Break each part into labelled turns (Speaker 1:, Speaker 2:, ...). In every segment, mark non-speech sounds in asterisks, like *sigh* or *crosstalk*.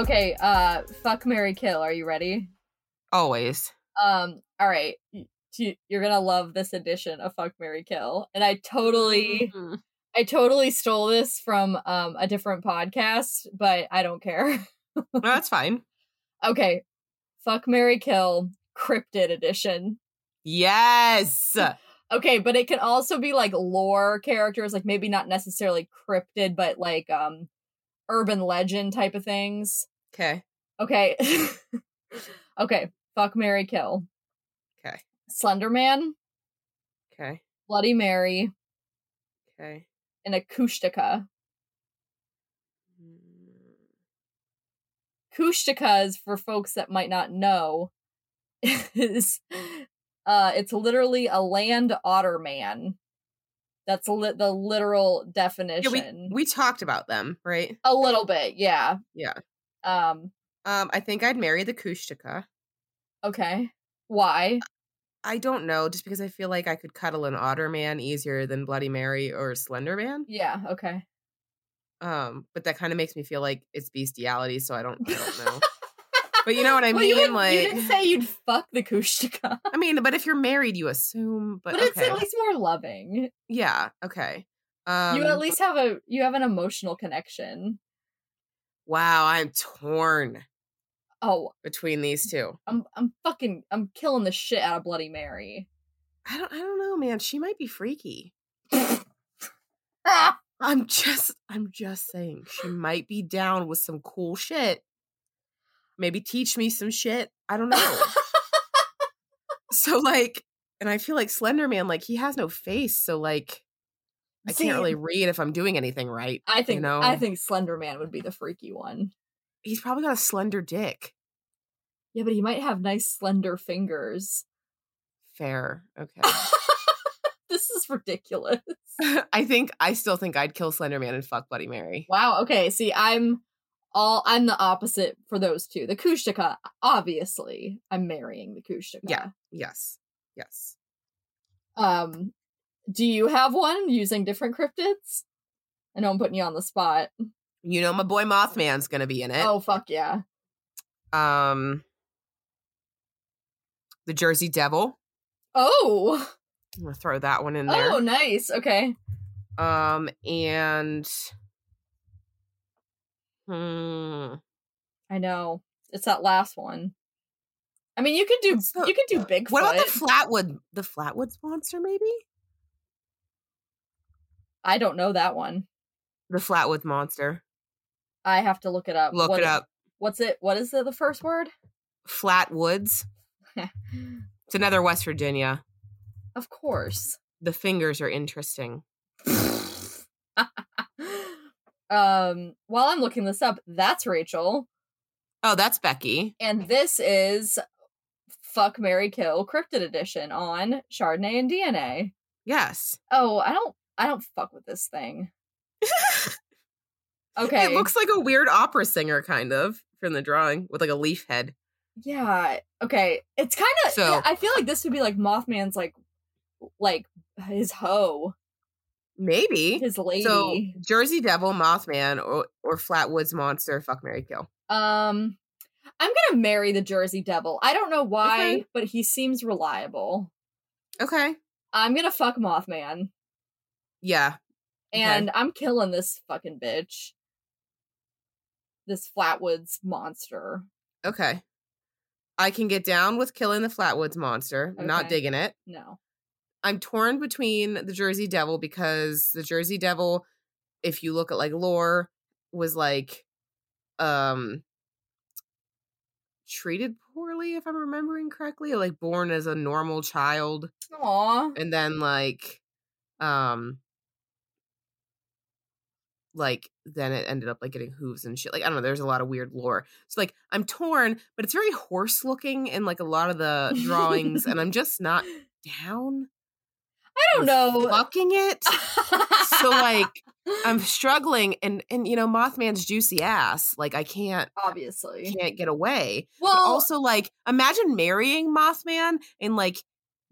Speaker 1: Okay, uh fuck Mary Kill. Are you ready?
Speaker 2: Always.
Speaker 1: Um, all right. You're gonna love this edition of Fuck Mary Kill. And I totally
Speaker 2: Mhm.
Speaker 1: I totally stole this from um a different podcast, but I don't care.
Speaker 2: No, that's fine. *laughs*
Speaker 1: okay. Fuck Mary Kill Cryptid Edition.
Speaker 2: Yes.
Speaker 1: Okay, but it can also be like lore characters, like maybe not necessarily cryptid, but like um urban legend type of things.
Speaker 2: Okay.
Speaker 1: Okay. *laughs* okay. Fuck Mary Kill.
Speaker 2: Okay.
Speaker 1: Slenderman.
Speaker 2: Okay.
Speaker 1: Bloody Mary,
Speaker 2: Okay.
Speaker 1: and Kushtaka. Kushtakas, for folks that might not know, *laughs* is uh it's literally a land otter man. That's li- the literal definition.
Speaker 2: Yeah, we we talked about them, right?
Speaker 1: a little bit, yeah.
Speaker 2: Yeah.
Speaker 1: Um,
Speaker 2: Um, I think I'd marry the Kushtaka.
Speaker 1: okay. Why?
Speaker 2: I don't know, just because I feel like I could cuddle an otter man easier than Bloody Mary or Slender Man.
Speaker 1: Yeah, okay.
Speaker 2: Um, but that kind of makes me feel like it's bestiality, so I don't I don't *laughs* know. But you know what I
Speaker 1: Well,
Speaker 2: mean?
Speaker 1: you,
Speaker 2: like
Speaker 1: you didn't say you'd fuck the Kushtaka,
Speaker 2: I mean, but if you're married, you assume. But,
Speaker 1: but, it's
Speaker 2: okay.
Speaker 1: at least more loving.
Speaker 2: yeah, okay. Um,
Speaker 1: you at least have a you have an emotional connection.
Speaker 2: Wow, I'm torn
Speaker 1: Oh,
Speaker 2: between these two.
Speaker 1: I'm I'm fucking I'm killing the shit out of Bloody Mary.
Speaker 2: I don't I don't know, man. She might be freaky. *laughs* I'm just I'm just saying she might be down with some cool shit. Maybe teach me some shit. I don't know. *laughs* so like and I feel like Slender Man like he has no face, so like I
Speaker 1: See,
Speaker 2: can't really read if I'm doing anything right.
Speaker 1: I think
Speaker 2: you know?
Speaker 1: I think Slender Man would be the freaky one.
Speaker 2: He's probably got a slender dick.
Speaker 1: Yeah, but he might have nice slender fingers.
Speaker 2: Fair. *laughs* Okay.
Speaker 1: this is ridiculous. *laughs*
Speaker 2: I think I still think I'd kill Slender Man and fuck Bloody Mary.
Speaker 1: Wow. Okay. See, I'm all I'm the opposite for those two. The Kushtaka, obviously, I'm marrying the Kushtaka.
Speaker 2: Yeah. Yes. Yes.
Speaker 1: Um, do you have one using different cryptids? I know I'm putting you on the spot.
Speaker 2: You know my boy Mothman's gonna be in it.
Speaker 1: Oh fuck yeah.
Speaker 2: Um The Jersey Devil.
Speaker 1: Oh.
Speaker 2: I'm gonna throw that one in there.
Speaker 1: Oh, nice. Okay.
Speaker 2: Um and hmm,
Speaker 1: I know. It's that last one. I mean, you could do you could do Bigfoot.
Speaker 2: what about the Flatwood the Flatwoods monster maybe?
Speaker 1: I don't know that one.
Speaker 2: The Flatwoods monster.
Speaker 1: I have to look it up.
Speaker 2: Look
Speaker 1: What-
Speaker 2: it up.
Speaker 1: What's it? What is the, the first word?
Speaker 2: Flatwoods. It's *laughs* another West Virginia.
Speaker 1: of course.
Speaker 2: The fingers are interesting. *laughs*
Speaker 1: um, while I'm looking this up, that's Rachel,
Speaker 2: Oh, that's Becky.
Speaker 1: and this is Fuck Mary Kill Cryptid Edition on Chardonnay and DNA.
Speaker 2: Yes.
Speaker 1: Oh, I don't, I don't fuck with this thing. *laughs* Okay,
Speaker 2: It looks like a weird opera singer, kind of, from the drawing, with like a leaf head.
Speaker 1: yeah, okay. It's kind of.
Speaker 2: So-
Speaker 1: I feel like this would be like Mothman's like, like his hoe,
Speaker 2: Maybe.
Speaker 1: his lady.
Speaker 2: So Jersey Devil, Mothman, or or Flatwoods Monster, fuck Mary Kill.
Speaker 1: Um, I'm gonna marry the Jersey Devil. I don't know why,
Speaker 2: Okay.
Speaker 1: but he seems reliable.
Speaker 2: Okay.
Speaker 1: I'm gonna fuck Mothman,
Speaker 2: Yeah. Okay.
Speaker 1: and I'm killing this fucking bitch. This Flatwoods monster.
Speaker 2: Okay. I can get down with killing the Flatwoods Monster. I'm Not digging it.
Speaker 1: No.
Speaker 2: I'm torn between the Jersey Devil because the Jersey Devil, if you look at like lore, was like um treated poorly, if I'm remembering correctly, like born as a normal child.
Speaker 1: Aw.
Speaker 2: and then like um like then it ended up like getting hooves and shit like i don't know there's a lot of weird lore so like i'm torn but it's very horse looking in like a lot of the drawings and i'm just not *laughs* down
Speaker 1: I don't know.
Speaker 2: fucking it so like i'm *laughs* struggling and and you know mothman's juicy ass like i can't
Speaker 1: obviously.
Speaker 2: can't get away
Speaker 1: Well,
Speaker 2: but also like imagine marrying mothman and like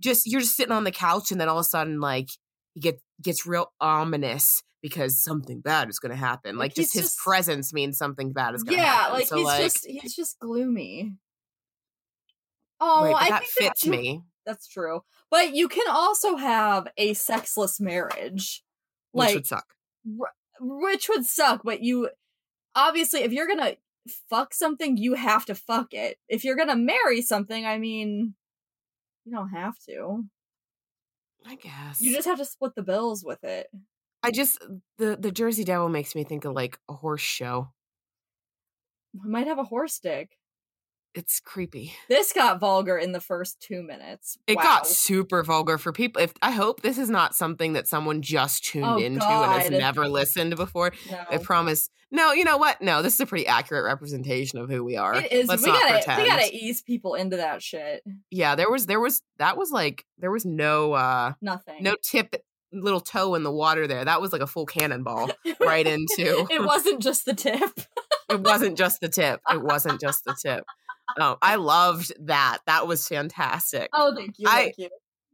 Speaker 2: just you're just sitting on the couch and then all of a sudden like he gets gets real ominous because something bad is going to happen.
Speaker 1: Like,
Speaker 2: Like, just his
Speaker 1: just-
Speaker 2: presence means something bad is going to
Speaker 1: yeah,
Speaker 2: happen.
Speaker 1: like
Speaker 2: so
Speaker 1: he's
Speaker 2: like,
Speaker 1: just he's just gloomy. Oh,
Speaker 2: right,
Speaker 1: I
Speaker 2: that fits
Speaker 1: you-
Speaker 2: me,
Speaker 1: That's true. But you can also have a sexless marriage.
Speaker 2: which would suck.
Speaker 1: which would suck, but you obviously if you're gonna fuck something, you have to fuck it. If you're gonna marry something, I mean you don't have to.
Speaker 2: I guess
Speaker 1: You just have to split the bills with it.
Speaker 2: I just the the Jersey Devil makes me think of like a horse show.
Speaker 1: I might have a horse dick.
Speaker 2: It's creepy.
Speaker 1: This got vulgar in the first two minutes.
Speaker 2: It
Speaker 1: Wow.
Speaker 2: got super vulgar for people. If I hope this is not something that someone just tuned
Speaker 1: Oh,
Speaker 2: into and has never listened before.
Speaker 1: no.
Speaker 2: I promise. No, you know what? No, this is a pretty accurate representation of who we are.
Speaker 1: It is.
Speaker 2: Let's
Speaker 1: we
Speaker 2: not
Speaker 1: gotta
Speaker 2: pretend.
Speaker 1: we gotta ease people into that shit.
Speaker 2: Yeah, there was there was that was like there was no uh
Speaker 1: Nothing.
Speaker 2: no tip little toe in the water there. That was like a full cannonball *laughs* right into. *laughs*
Speaker 1: it wasn't just the tip.
Speaker 2: it wasn't just the tip. It wasn't just the tip. Oh, I loved that. That was fantastic.
Speaker 1: Oh, thank you.
Speaker 2: I-
Speaker 1: thank you.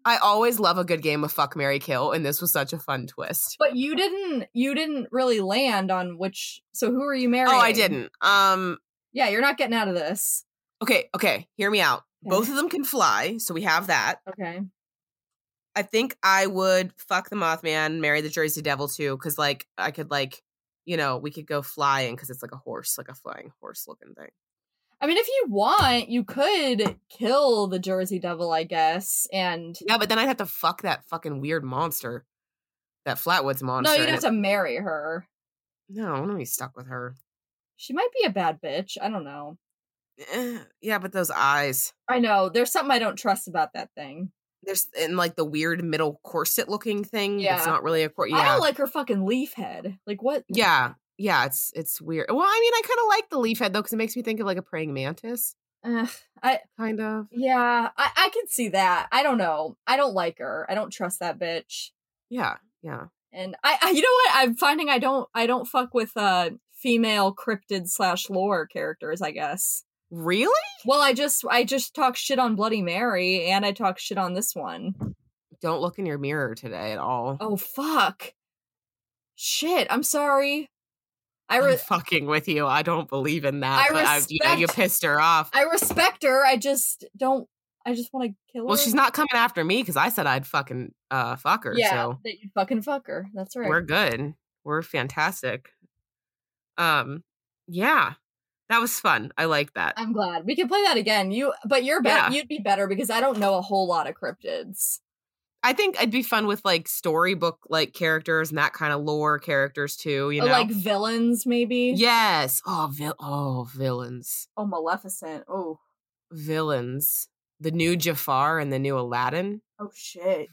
Speaker 2: I always love a good game of fuck Mary Kill, and this was such a fun twist.
Speaker 1: But you didn't you didn't really land on which so who are you marrying?
Speaker 2: Oh, I didn't. Um
Speaker 1: Yeah, you're not getting out of this.
Speaker 2: okay, okay, hear me out.
Speaker 1: Okay.
Speaker 2: Both of them can fly, so we have that.
Speaker 1: Okay.
Speaker 2: I think I would fuck the Mothman, marry the Jersey Devil too, because like I could like, you know, we could go flying because it's like a horse, like a flying horse looking thing.
Speaker 1: I mean, if you want, you could kill the Jersey Devil, I guess. And
Speaker 2: Yeah, but then I'd have to fuck that fucking weird monster, that Flatwoods monster.
Speaker 1: no, you'd have to marry her.
Speaker 2: No, I'm gonna be stuck with her.
Speaker 1: She might be a bad bitch. I don't know.
Speaker 2: Eh, yeah, but those eyes.
Speaker 1: I know. There's something I don't trust about that thing.
Speaker 2: There's and like the weird middle corset looking thing.
Speaker 1: Yeah.
Speaker 2: It's not really a corset.
Speaker 1: I don't like her fucking leaf head. Like what?
Speaker 2: yeah. Yeah, it's it's weird. Well, I mean, I kind of like the leaf head though, because it makes me think of like a praying mantis,
Speaker 1: Ugh, I
Speaker 2: kind of.
Speaker 1: yeah, I I can see that. I don't know. I don't like her. I don't trust that bitch.
Speaker 2: Yeah, yeah.
Speaker 1: And I, I you know what? I'm finding I don't I don't fuck with uh female cryptid slash lore characters. I guess.
Speaker 2: Really?
Speaker 1: Well, I just I just talk shit on Bloody Mary, and I talk shit on this one.
Speaker 2: Don't look in your mirror today at all.
Speaker 1: Oh fuck! Shit, I'm sorry. I
Speaker 2: I'm fucking with you. I don't believe in that.
Speaker 1: I
Speaker 2: but I, you know, you pissed her off.
Speaker 1: I respect her. I just don't. I just want to kill her.
Speaker 2: well, she's not coming after me because I said I'd fucking uh fuck her.
Speaker 1: Yeah,
Speaker 2: So
Speaker 1: that you fucking fuck her. That's right.
Speaker 2: we're good. We're fantastic. Um, yeah, that was fun. I like that.
Speaker 1: I'm glad we can play that again. You, but you're better.
Speaker 2: Yeah.
Speaker 1: You'd be better because I don't know a whole lot of cryptids.
Speaker 2: I think I'd be fun with like storybook like characters and that kind of lore characters too. You
Speaker 1: oh,
Speaker 2: know,
Speaker 1: like villains, maybe.
Speaker 2: yes. Oh, vil- oh, villains,
Speaker 1: Oh, Maleficent. Oh,
Speaker 2: villains. The new Jafar and the new Aladdin,
Speaker 1: oh shit.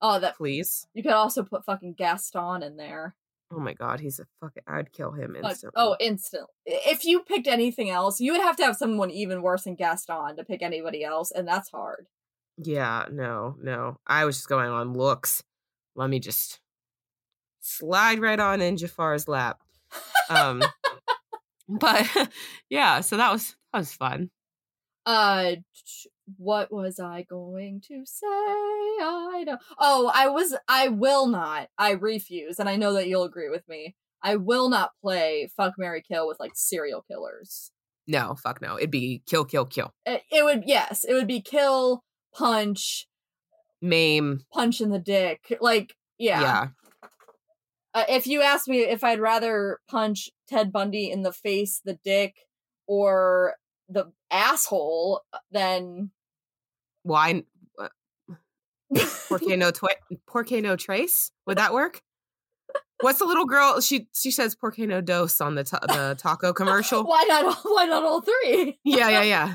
Speaker 1: Oh, that
Speaker 2: please.
Speaker 1: you could also put fucking Gaston in there.
Speaker 2: Oh my god, he's a fucking. I'd kill him instantly.
Speaker 1: oh, instant. If you picked anything else, you would have to have someone even worse than Gaston to pick anybody else, and that's hard.
Speaker 2: Yeah, no, no. I was just going on looks. Let me just slide right on in Jafar's lap. Um but *laughs* yeah, so that was that was fun.
Speaker 1: Uh, what was I going to say? I know. Oh, I was. I will not. I refuse, and I know that you'll agree with me. I will not play Fuck Mary Kill with like serial killers.
Speaker 2: No, fuck no. It'd be kill, kill, kill.
Speaker 1: It, it would yes, it would be kill, punch,
Speaker 2: Maim.
Speaker 1: punch in the dick. Like yeah.
Speaker 2: Yeah.
Speaker 1: Uh, if you ask me if I'd rather punch Ted Bundy in the face, the dick, or the asshole, then
Speaker 2: Why *laughs* Porque no twi- Porque no trace? Would that work? What's the little girl? She she says Porque no dos on the ta- the taco *laughs* commercial.
Speaker 1: why not? Why not all three?
Speaker 2: Yeah, yeah, yeah.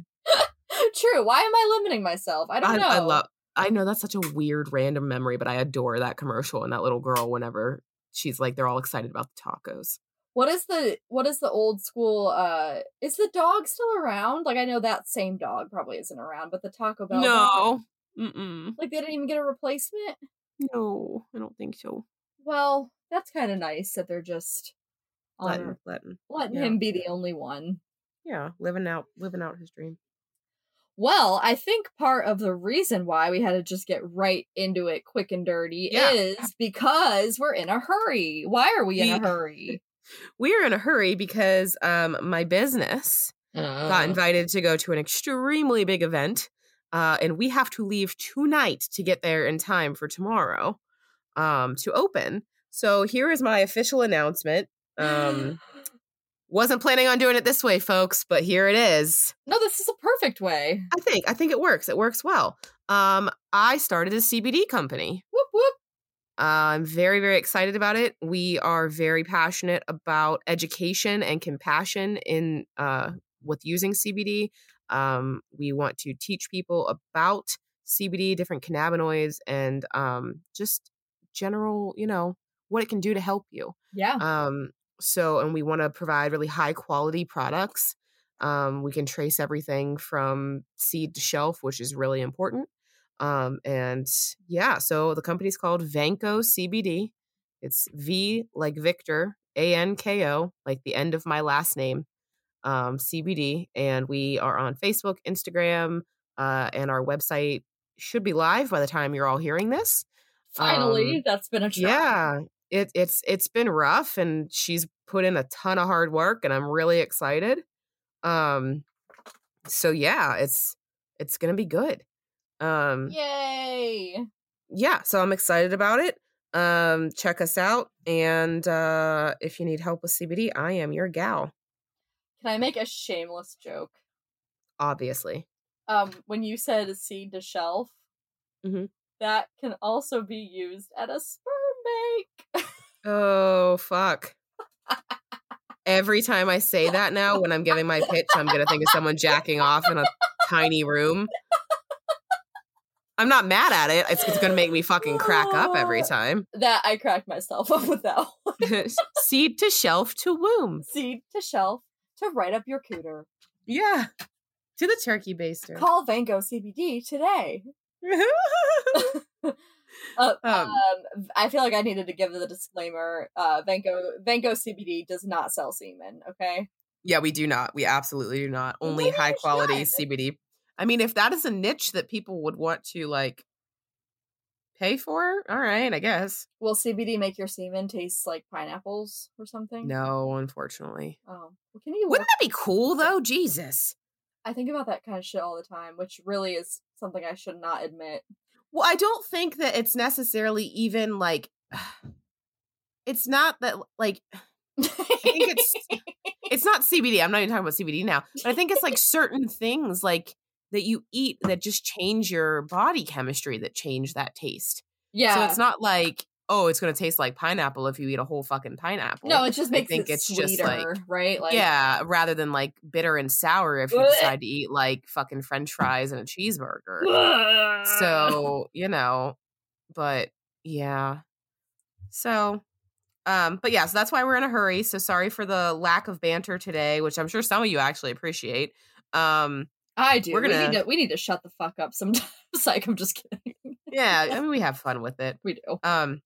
Speaker 1: True. Why am I limiting myself? I don't
Speaker 2: I,
Speaker 1: know.
Speaker 2: I love. I know that's such a weird random memory, but I adore that commercial and that little girl. Whenever she's like, they're all excited about the tacos.
Speaker 1: What is the what is the old school? uh Is the dog still around? Like I know that same dog probably isn't around, but the Taco Bell.
Speaker 2: No, Mm-mm.
Speaker 1: like they didn't even get a replacement.
Speaker 2: no, I don't think so.
Speaker 1: Well, that's kind of nice that they're just
Speaker 2: Letting, letting,
Speaker 1: letting
Speaker 2: yeah.
Speaker 1: him be the only one.
Speaker 2: yeah, living out, living out his dream.
Speaker 1: Well, I think part of the reason why we had to just get right into it quick and dirty
Speaker 2: Yeah.
Speaker 1: is because we're in a hurry. Why are we in a hurry? *laughs*
Speaker 2: We are in a hurry because um my business got invited to go to an extremely big event. Uh, and we have to leave tonight to get there in time for tomorrow um, to open. So here is my official announcement. *gasps* Um, wasn't planning on doing it this way, folks, but here it is.
Speaker 1: no, this is a perfect way.
Speaker 2: I think I think it works. It works well. Um, I started a CBD company.
Speaker 1: Whoop whoop.
Speaker 2: Uh, I'm very, very excited about it. We are very passionate about education and compassion in uh, with using CBD. Um, we want to teach people about CBD, different cannabinoids, and um, just general, you know, what it can do to help you.
Speaker 1: Yeah.
Speaker 2: Um, so, and we want to provide really high quality products. Um, we can trace everything from seed to shelf, which is really important. Um, and yeah, so the company's called Vanko CBD. It's V like Victor, A N K O, like the end of my last name, um, CBD. And we are on Facebook, Instagram, uh, and our website should be live by the time you're all hearing this.
Speaker 1: Finally,
Speaker 2: um,
Speaker 1: that's been a try.
Speaker 2: Yeah, it it's it's been rough, and she's put in a ton of hard work, and I'm really excited. Um, so yeah, it's it's gonna be good. Um,
Speaker 1: Yay.
Speaker 2: yeah, so I'm excited about it. Um, check us out, and uh, if you need help with CBD, I am your gal.
Speaker 1: Can I make a shameless joke?
Speaker 2: Obviously,
Speaker 1: Um, when you said seed to shelf,
Speaker 2: Mhm.
Speaker 1: that can also be used at a sperm *laughs*
Speaker 2: oh fuck. Every time I say that now, when I'm giving my pitch, I'm gonna think of someone jacking off in a tiny room. I'm not mad at it. It's, it's gonna make me fucking crack up every *laughs* time.
Speaker 1: that I cracked myself up *laughs* with that one.
Speaker 2: Seed to shelf to womb.
Speaker 1: Seed to shelf to write up your cooter.
Speaker 2: Yeah. To the turkey baster.
Speaker 1: Call Vanko CBD today. *laughs* Uh,
Speaker 2: Um,
Speaker 1: um, I feel like I needed to give the disclaimer. Uh, Vanko Vanko CBD does not sell semen. Okay.
Speaker 2: yeah, we do not. We absolutely do not. Only
Speaker 1: maybe
Speaker 2: high quality. CBD. I mean, if that is a niche that people would want to like pay for, all right, I guess.
Speaker 1: Will CBD make your semen taste like pineapples or something?
Speaker 2: No, unfortunately.
Speaker 1: Oh, well, can you?
Speaker 2: Wouldn't that be cool though? Jesus.
Speaker 1: I think about that kind of shit all the time, which really is something I should not admit.
Speaker 2: Well, I don't think that it's necessarily even like it's not that like I think it's- it's not CBD. I'm not even talking about CBD now. But I think it's like certain things like that you eat that just change your body chemistry that change that taste.
Speaker 1: yeah.
Speaker 2: So it's not like, oh, it's going to taste like pineapple if you eat a whole fucking pineapple.
Speaker 1: no, it just
Speaker 2: I
Speaker 1: makes
Speaker 2: think
Speaker 1: it
Speaker 2: it's
Speaker 1: sweeter,
Speaker 2: just like
Speaker 1: right? Like
Speaker 2: yeah, rather than like bitter and sour if you decide to eat like fucking french fries and a cheeseburger. So, you know, but yeah. So, um, but yeah, so that's why we're in a hurry. So sorry for the lack of banter today, which I'm sure some of you actually appreciate. Um,
Speaker 1: I do.
Speaker 2: we're gonna-
Speaker 1: need to we need to shut the fuck up sometimes. *laughs* like I'm just kidding.
Speaker 2: yeah, I *laughs* mean, we have fun with it.
Speaker 1: we do.
Speaker 2: Um,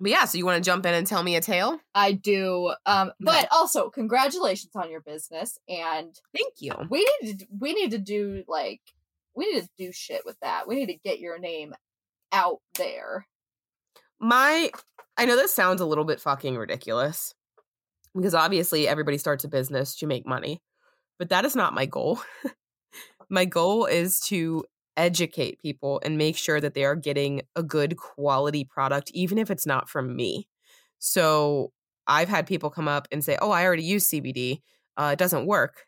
Speaker 2: but yeah, so you want to jump in and tell me a tale?
Speaker 1: I do. Um, but also congratulations on your business, and
Speaker 2: Thank you.
Speaker 1: we need to we need to do like we need to do shit with that. We need to get your name out there.
Speaker 2: My, I know this sounds a little bit fucking ridiculous because obviously everybody starts a business to make money, but that is not my goal. *laughs* my goal is to educate people and make sure that they are getting a good quality product, even if it's not from me. So I've had people come up and say, Oh, I already use CBD. Uh, it doesn't work.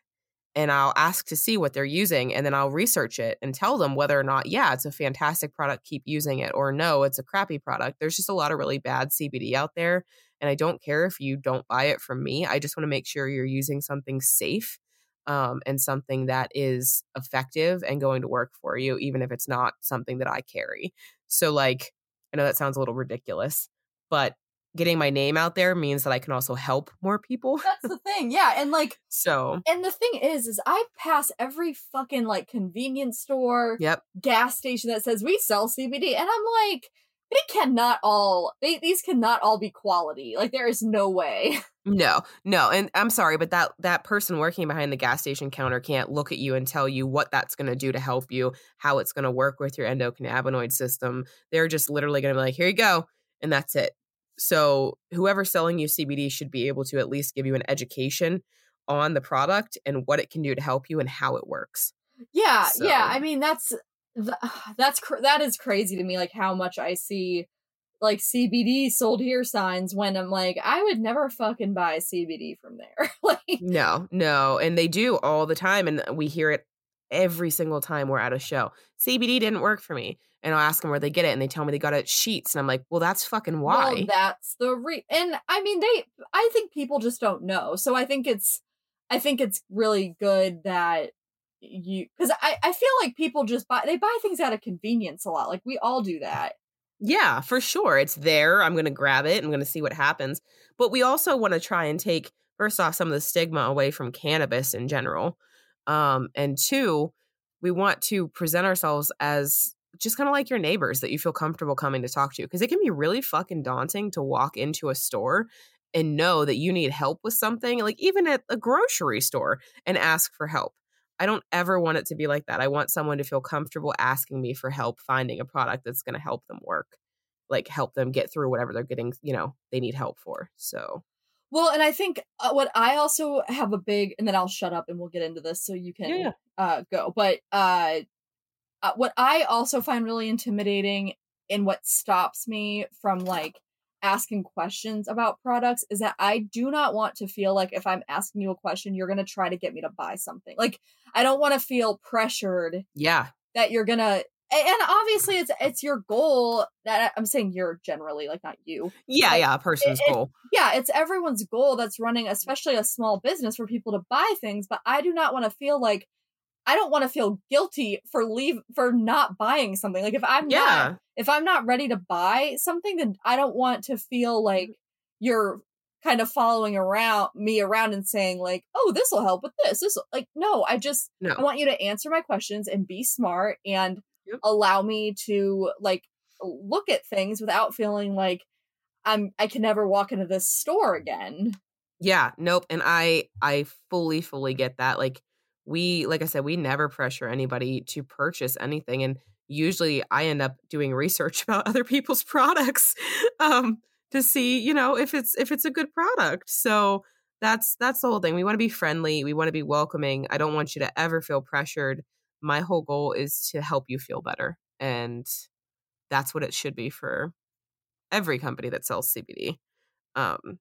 Speaker 2: And I'll ask to see what they're using and then I'll research it and tell them whether or not, yeah, it's a fantastic product, keep using it, or no, it's a crappy product. There's just a lot of really bad CBD out there. And I don't care if you don't buy it from me. I just want to make sure you're using something safe um, and something that is effective and going to work for you, even if it's not something that I carry. So, like, I know that sounds a little ridiculous, but getting my name out there means that I can also help more people.
Speaker 1: That's the thing. Yeah, and like *laughs*
Speaker 2: So,
Speaker 1: and the thing is is I pass every fucking like convenience store,
Speaker 2: yep.
Speaker 1: gas station that says we sell CBD and I'm like they cannot all they, these cannot all be quality. Like there is no way. *laughs*
Speaker 2: No, no, and I'm sorry, but that that person working behind the gas station counter can't look at you and tell you what that's going to do to help you, how it's going to work with your endocannabinoid system. They're just literally going to be like, "Here you go," and that's it. So whoever's selling you CBD should be able to at least give you an education on the product and what it can do to help you and how it works.
Speaker 1: Yeah,
Speaker 2: So-
Speaker 1: yeah. I mean, that's th- ah, that's cr- that is crazy to me. Like how much I see like CBD sold here signs when I'm like, I would never fucking buy CBD from there. *laughs* like,
Speaker 2: No, no, and they do all the time, and we hear it every single time we're at a show. CBD didn't work for me, and I'll ask them where they get it, and they tell me they got it at Sheetz, and I'm like, well, that's fucking why.
Speaker 1: well, that's the re. And I mean, they. I think people just don't know. So I think it's. I think it's really good that you because I I feel like people just buy they buy things out of convenience a lot. Like we all do that.
Speaker 2: Yeah, for sure. It's there. I'm to grab it. I'm to see what happens. But we also want to try and take, first off, some of the stigma away from cannabis in general. Um, and two, we want to present ourselves as just kind of like your neighbors that you feel comfortable coming to talk to. Because it can be really fucking daunting to walk into a store and know that you need help with something, like even at a grocery store, and ask for help. I don't ever want it to be like that. I want someone to feel comfortable asking me for help finding a product that's going to help them work, like help them get through whatever they're getting, you know, they need help for. So,
Speaker 1: Well, and I think uh, what I also have a big, and then I'll shut up and we'll get into this so you can
Speaker 2: Yeah.
Speaker 1: uh, go. But uh, uh, what I also find really intimidating and what stops me from like asking questions about products is that I do not want to feel like if I'm asking you a question, you're going to try to get me to buy something. Like, I don't want to feel pressured
Speaker 2: yeah.
Speaker 1: that you're going to. And obviously, it's it's your goal. That I'm saying you're generally like not you
Speaker 2: Yeah. Yeah. A person's
Speaker 1: it-
Speaker 2: goal.
Speaker 1: yeah, it's everyone's goal that's running, especially a small business for people to buy things. But I do not want to feel like I don't want to feel guilty for leave for not buying something. Like if I'm not
Speaker 2: Yeah.
Speaker 1: if I'm not ready to buy something, then I don't want to feel like mm-hmm. you're kind of following around me around and saying like, "Oh, this will help with this." This like no, I just I want you to answer my questions and be smart and
Speaker 2: Yep.
Speaker 1: allow me to like look at things without feeling like I'm I can never walk into this store again.
Speaker 2: Yeah. Nope. And I, I fully, fully get that. Like, we, like I said, we never pressure anybody to purchase anything. And usually I end up doing *laughs* research about other people's products um, to see, you know, if it's, if it's a good product. So, that's that's the whole thing. We want to be friendly. We want to be welcoming. I don't want you to ever feel pressured. My whole goal is to help you feel better, and that's what it should be for every company that sells CBD. Um,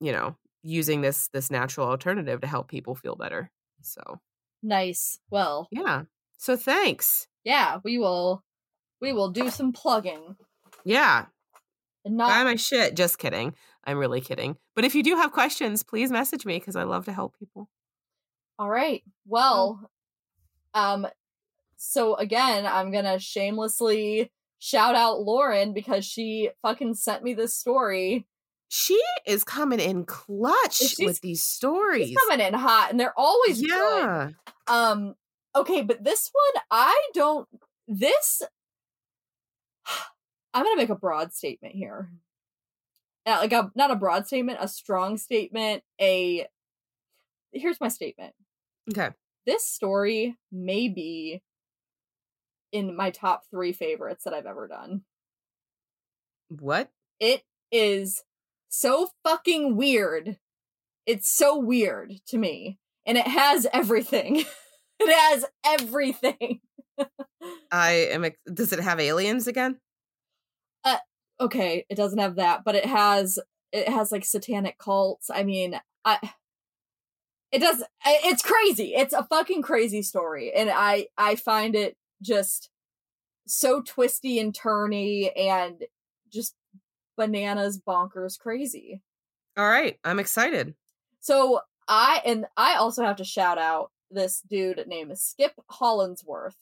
Speaker 2: you know, using this this natural alternative to help people feel better. So
Speaker 1: Nice. Well,
Speaker 2: yeah. So thanks.
Speaker 1: yeah, we will we will do some plugging.
Speaker 2: Yeah.
Speaker 1: And
Speaker 2: Buy
Speaker 1: not
Speaker 2: my shit. Just kidding. I'm really kidding. But if you do have questions, please message me because I love to help people.
Speaker 1: all right. Well, um so again, I'm going to shamelessly shout out Lauren because she fucking sent me this story.
Speaker 2: She is coming in clutch with these stories.
Speaker 1: She's coming in hot and they're always good. Um okay, but this one I don't this *sighs* I'm going to make a broad statement here. Yeah, like a not a broad statement, a strong statement, a Here's my statement.
Speaker 2: Okay.
Speaker 1: This story may be in my top 3 favorites that I've ever done.
Speaker 2: What?
Speaker 1: It is so fucking weird. It's so weird to me. And it has everything. *laughs* it has everything. *laughs*
Speaker 2: I am. Does it have aliens again?
Speaker 1: Uh, okay, it doesn't have that, but it has it has like satanic cults. I mean, I it does it's crazy. It's a fucking crazy story and I I find it just so twisty and turny and just bananas bonkers crazy.
Speaker 2: All right. I'm excited.
Speaker 1: So I and I also have to shout out this dude named Skip Hollandsworth.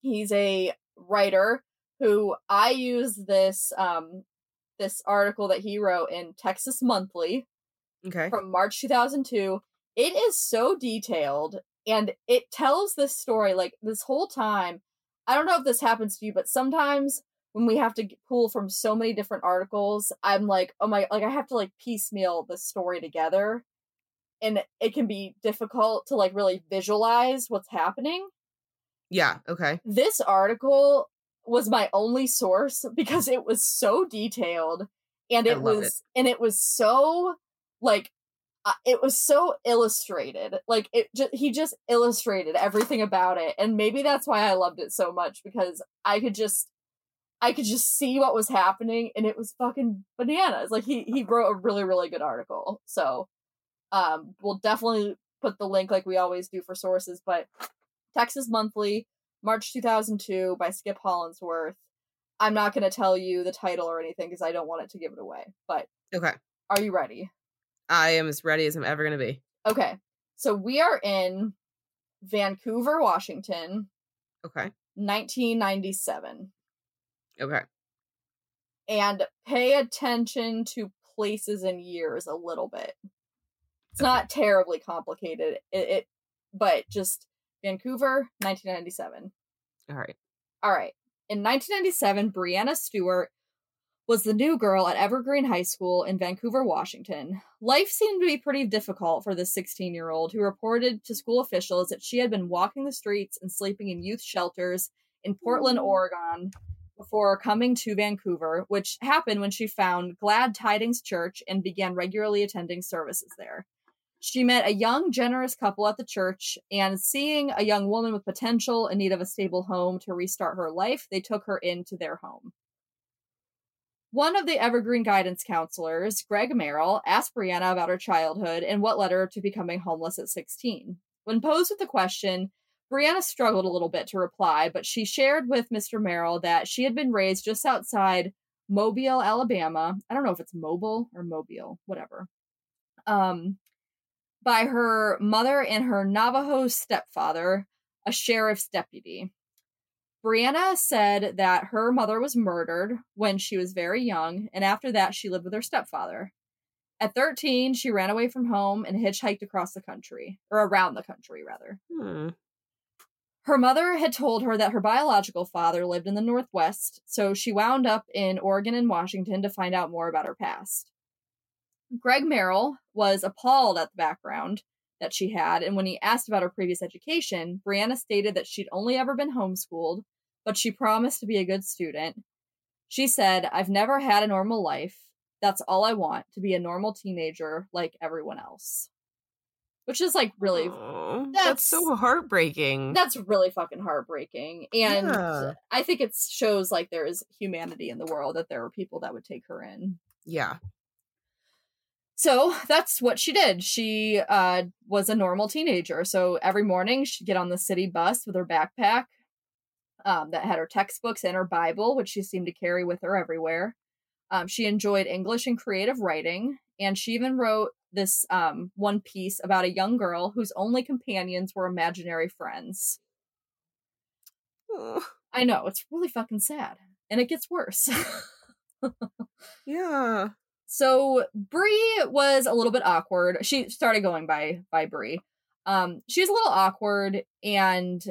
Speaker 1: He's a writer who I use this um this article that he wrote in Texas Monthly
Speaker 2: Okay.
Speaker 1: from March 2002. It is so detailed and it tells this story like this whole time. I don't know if this happens to you, but sometimes when we have to pull from so many different articles, I'm like, oh my, like I have to like piecemeal the story together, and it can be difficult to like really visualize what's happening.
Speaker 2: Yeah. Okay.
Speaker 1: This article was my only source *laughs* because it was so detailed and it was and it was so like uh, it was so illustrated like it just he just illustrated everything about it and maybe that's why i loved it so much because i could just i could just see what was happening and it was fucking bananas like he he wrote a really really good article so um we'll definitely put the link like we always do for sources but texas monthly march 2002 by skip hollandsworth i'm not going to tell you the title or anything because i don't want it to give it away but
Speaker 2: Okay.
Speaker 1: are you ready
Speaker 2: I am as ready as I'm ever gonna be.
Speaker 1: Okay. So we are in Vancouver, Washington,
Speaker 2: Okay.
Speaker 1: 1997.
Speaker 2: Okay.
Speaker 1: And pay attention to places and years a little bit. It's not terribly complicated. It, it but just Vancouver, 1997.
Speaker 2: All right.
Speaker 1: All right. In 1997, Brianna Stewart was the new girl at Evergreen High School in Vancouver, Washington. Life seemed to be pretty difficult for this 16 year old who reported to school officials that she had been walking the streets and sleeping in youth shelters in Portland, Oregon before coming to Vancouver, which happened when she found Glad Tidings Church and began regularly attending services there. She met a young, generous couple at the church, and seeing a young woman with potential in need of a stable home to restart her life, they took her into their home. One of the Evergreen guidance counselors, Greg Merrill, asked Brianna about her childhood and what led her to becoming homeless at 16. When posed with the question, Brianna struggled a little bit to reply, but she shared with Mr. Merrill that she had been raised just outside Mobile, Alabama. I don't know if it's Mobile or Mobile, whatever. Um, by her mother and her Navajo stepfather, a sheriff's deputy. Brianna said that her mother was murdered when she was very young, and after that, she lived with her stepfather. At 13, she ran away from home and hitchhiked across the country, or around the country, rather.
Speaker 2: Hmm.
Speaker 1: Her mother had told her that her biological father lived in the Northwest, so she wound up in Oregon and Washington to find out more about her past. Greg Merrill was appalled at the background that she had, and when he asked about her previous education, Brianna stated that she'd only ever been homeschooled, but she promised to be a good student. She said, I've never had a normal life. That's all I want to be a normal teenager like everyone else. Which is like really
Speaker 2: Aw,
Speaker 1: that's-
Speaker 2: that's so heartbreaking.
Speaker 1: that's really fucking heartbreaking and
Speaker 2: Yeah.
Speaker 1: i think it shows like there is humanity in the world that there are people that would take her in
Speaker 2: yeah.
Speaker 1: So that's what she did she uh was a normal teenager so every morning she'd get on the city bus with her backpack um, that had her textbooks and her bible which she seemed to carry with her everywhere um, she enjoyed english and creative writing and she even wrote this um, one piece about a young girl whose only companions were imaginary friends
Speaker 2: Ugh,
Speaker 1: I know, it's really fucking sad. And it gets worse. *laughs*
Speaker 2: yeah.
Speaker 1: So Bree was a little bit awkward. She started going by by Bree. Um, she was a little awkward and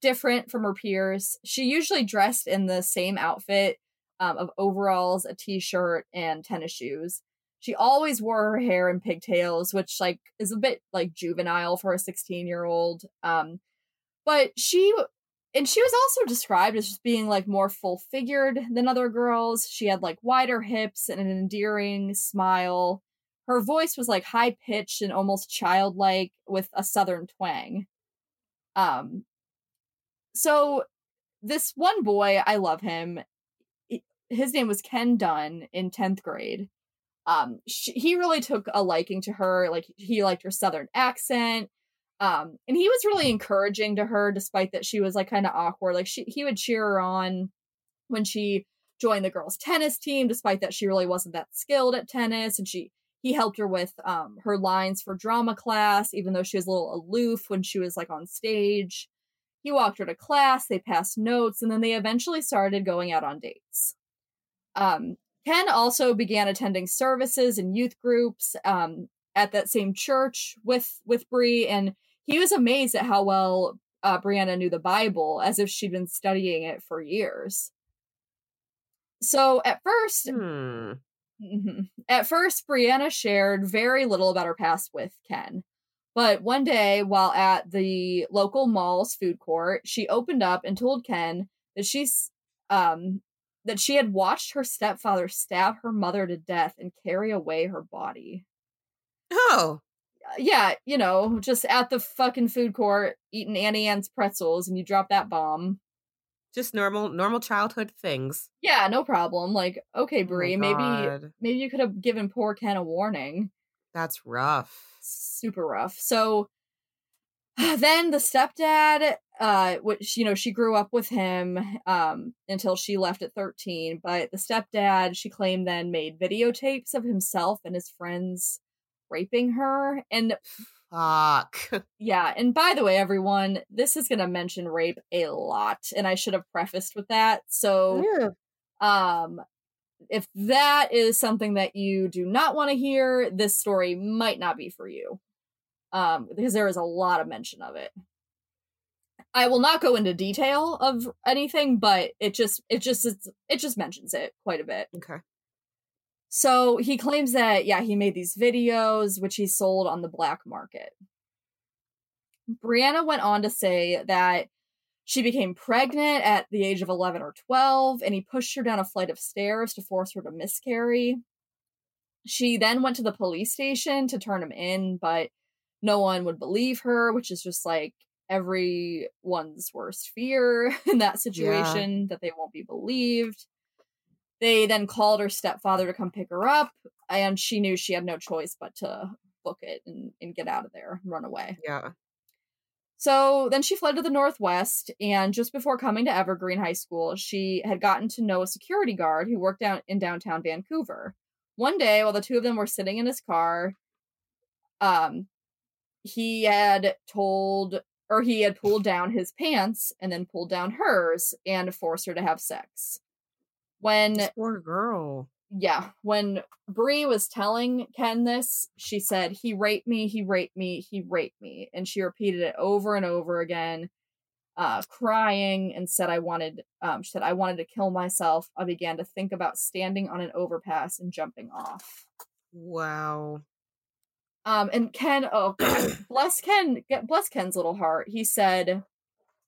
Speaker 1: different from her peers. She usually dressed in the same outfit um, of overalls, a t-shirt, and tennis shoes. She always wore her hair in pigtails, which like is a bit like juvenile for a 16 year old. Um, but she and she was also described as just being like more full figured than other girls. She had like wider hips and an endearing smile. Her voice was like high pitched and almost childlike with a southern twang. Um so this one boy, I love him. His name was Ken Dunn in 10th grade. Um she, he really took a liking to her, like he liked her southern accent um and he was really encouraging to her despite that she was like kind of awkward like she he would cheer her on when she joined the girls tennis team despite that she really wasn't that skilled at tennis and she he helped her with um her lines for drama class even though she was a little aloof when she was like on stage. He walked her to class they passed notes and then they eventually started going out on dates. Um ken also began attending services and youth groups um at that same church with with Bree, and he was amazed at how well uh, Brianna knew the Bible, as if she'd been studying it for years. So at first,
Speaker 2: Hmm.
Speaker 1: Mhm. At first, Brianna shared very little about her past with Ken. But one day, while at the local mall's food court, she opened up and told Ken that she's um that she had watched her stepfather stab her mother to death and carry away her body.
Speaker 2: Oh,
Speaker 1: Yeah, you know, just at the fucking food court eating Auntie Anne's pretzels and you drop that bomb.
Speaker 2: just normal, normal childhood things.
Speaker 1: Yeah, no problem. Like, okay,
Speaker 2: Oh
Speaker 1: Bree, maybe maybe you could have given poor Ken a warning.
Speaker 2: That's rough.
Speaker 1: super rough. So *sighs* then the stepdad, uh, which you know she grew up with him um until she left at 13, but the stepdad she claimed then made videotapes of himself and his friends raping her and
Speaker 2: Fuck. *laughs*
Speaker 1: yeah and by the way everyone this is going to mention rape a lot and i should have prefaced with that so um if that is something that you do not want to hear this story might not be for you um because there is a lot of mention of it i will not go into detail of anything but it just it just it's, it just mentions it quite a bit
Speaker 2: Okay.
Speaker 1: So he claims that yeah he made these videos which he sold on the black market brianna went on to say that she became pregnant at the age of 11 or 12, and he pushed her down a flight of stairs to force her to miscarry. She then went to the police station to turn him in, but no one would believe her, which is just like everyone's worst fear *laughs* in that situation that they won't be believed. They then called her stepfather to come pick her up, and she knew she had no choice but to book it and, and get out of there and run away.
Speaker 2: Yeah.
Speaker 1: So then she fled to the Northwest, and just before coming to Evergreen High School, she had gotten to know a security guard who worked out in downtown Vancouver. One day, while the two of them were sitting in his car, um, he had told, or he had pulled down his pants and then pulled down hers and forced her to have sex. When
Speaker 2: This poor girl.
Speaker 1: yeah, when Bree was telling Ken this, she said, He raped me, he raped me, he raped me. And she repeated it over and over again, uh, crying and said, I wanted, um, she said, I wanted to kill myself. I began to think about standing on an overpass and jumping off.
Speaker 2: Wow.
Speaker 1: Um, and Ken, oh God, *clears throat* bless Ken, get- bless Ken's little heart. He said,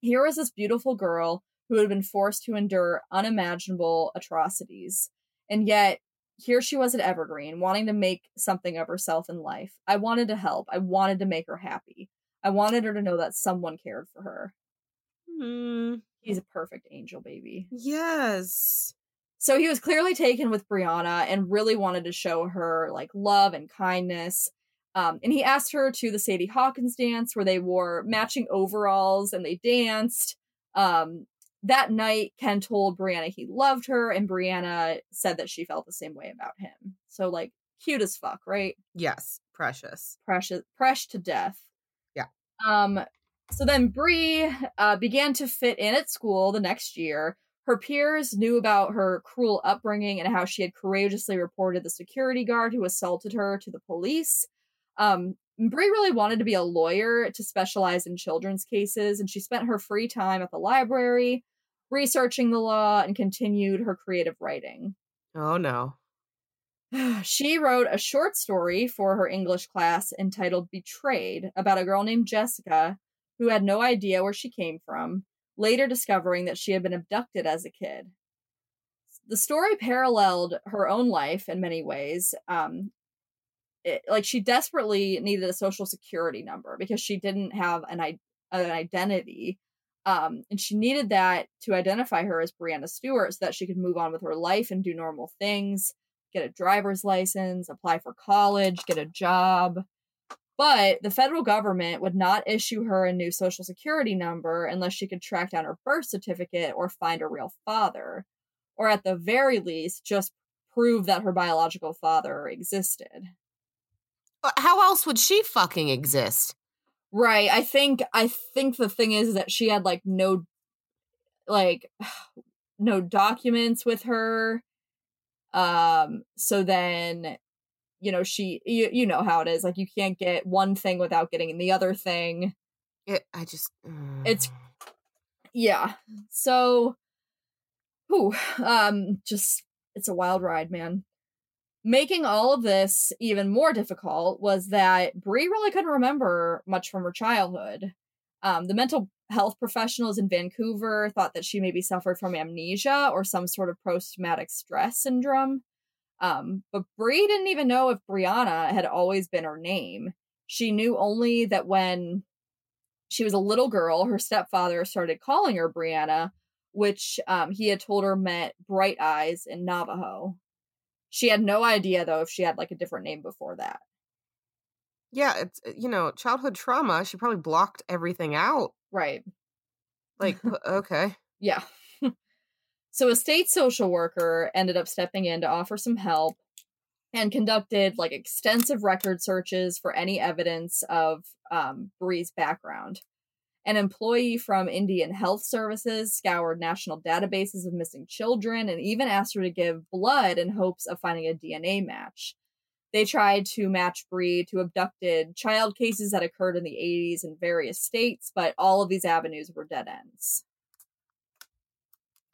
Speaker 1: "Here was this beautiful girl who had been forced to endure unimaginable atrocities, and yet here she was at Evergreen, wanting to make something of herself in life. I wanted to help. I wanted to make her happy. I wanted her to know that someone cared for her.
Speaker 2: Hmm.
Speaker 1: He's a perfect angel, baby."
Speaker 2: Yes.
Speaker 1: So he was clearly taken with Brianna and really wanted to show her like love and kindness. Um, and he asked her to the Sadie Hawkins dance where they wore matching overalls and they danced. Um, that night, Ken told Brianna he loved her, and Brianna said that she felt the same way about him. So, like, cute as fuck, right?
Speaker 2: Yes. Precious.
Speaker 1: precious precious to death.
Speaker 2: Yeah.
Speaker 1: Um so then Bree uh, began to fit in at school the next year. Her peers knew about her cruel upbringing and how she had courageously reported the security guard who assaulted her to the police. Um Bree really wanted to be a lawyer to specialize in children's cases, and she spent her free time at the library researching the law and continued her creative writing.
Speaker 2: Oh no. *sighs*
Speaker 1: she wrote a short story for her English class entitled Betrayed about a girl named Jessica who had no idea where she came from, later discovering that she had been abducted as a kid. The story paralleled her own life in many ways. Um, it, like she desperately needed a social security number because she didn't have an, an identity. Um, and she needed that to identify her as Brianna Stewart so that she could move on with her life and do normal things get a driver's license, apply for college, get a job. But the federal government would not issue her a new social security number unless she could track down her birth certificate or find a real father, or at the very least, just prove that her biological father existed.
Speaker 2: How else would she fucking exist?
Speaker 1: Right. I think I think the thing is that she had like no like *sighs* no documents with her. Um so then you know she you, you know how it is like you can't get one thing without getting the other thing.
Speaker 2: It, I just.
Speaker 1: It's- Yeah. So who um just it's a wild ride, man. Making all of this even more difficult was that Bree really couldn't remember much from her childhood. Um, the mental health professionals in Vancouver thought that she maybe suffered from amnesia or some sort of post traumatic stress syndrome. Um, but Bree didn't even know if Brianna had always been her name. She knew only that when she was a little girl, her stepfather started calling her Brianna, which um, he had told her meant bright eyes in Navajo. She had no idea, though, if she had like a different name before that.
Speaker 2: Yeah, it's uh, you know, childhood trauma. She probably blocked everything out.
Speaker 1: Right.
Speaker 2: Like, *laughs* okay.
Speaker 1: Yeah. *laughs* so a state social worker ended up stepping in to offer some help and conducted like extensive record searches for any evidence of um, Bree's background. An employee from Indian Health Services scoured national databases of missing children and even asked her to give blood in hopes of finding a DNA match. They tried to match Bree to abducted child cases that occurred in the 80s in various states, but all of these avenues were dead ends.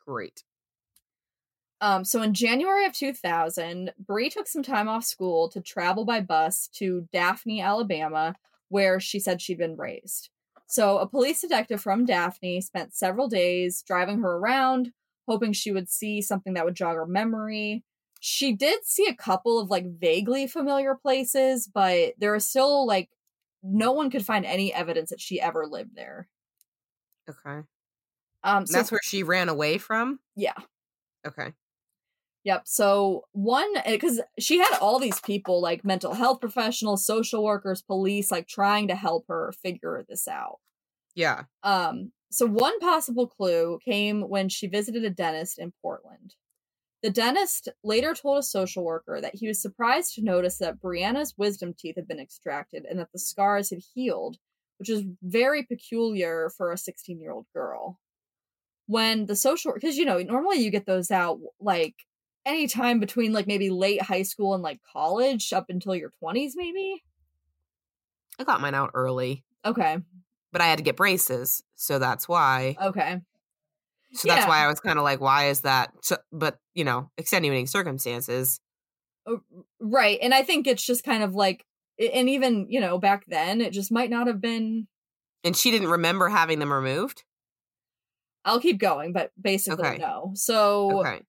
Speaker 2: Great.
Speaker 1: Um, so in January of 2000, Bree took some time off school to travel by bus to Daphne, Alabama, where she said she'd been raised. So a police detective from Daphne spent several days driving her around, hoping she would see something that would jog her memory. She did see a couple of like vaguely familiar places, but there is still like no one could find any evidence that she ever lived there.
Speaker 2: Okay.
Speaker 1: Um, so
Speaker 2: That's where she ran away from?
Speaker 1: yeah.
Speaker 2: Okay.
Speaker 1: Yep. So one, because she had all these people like mental health professionals, social workers, police, like trying to help her figure this out.
Speaker 2: Yeah.
Speaker 1: Um. So one possible clue came when she visited a dentist in Portland. The dentist later told a social worker that he was surprised to notice that Brianna's wisdom teeth had been extracted and that the scars had healed, which is very peculiar for a 16 year old girl. When the social, because you know, normally you get those out like anytime between like maybe late high school and like college up until your 20s, maybe.
Speaker 2: I got mine out early,
Speaker 1: Okay.
Speaker 2: but I had to get braces. So that's why.
Speaker 1: Okay.
Speaker 2: So that's why I was kind of like, why is that? So, but, you know, extenuating circumstances.
Speaker 1: Uh, Right. And I think it's just kind of like, and even, you know, back then, it just might not have been.
Speaker 2: And she didn't remember having them removed?
Speaker 1: I'll keep going, but basically,
Speaker 2: Okay.
Speaker 1: no. So
Speaker 2: Okay.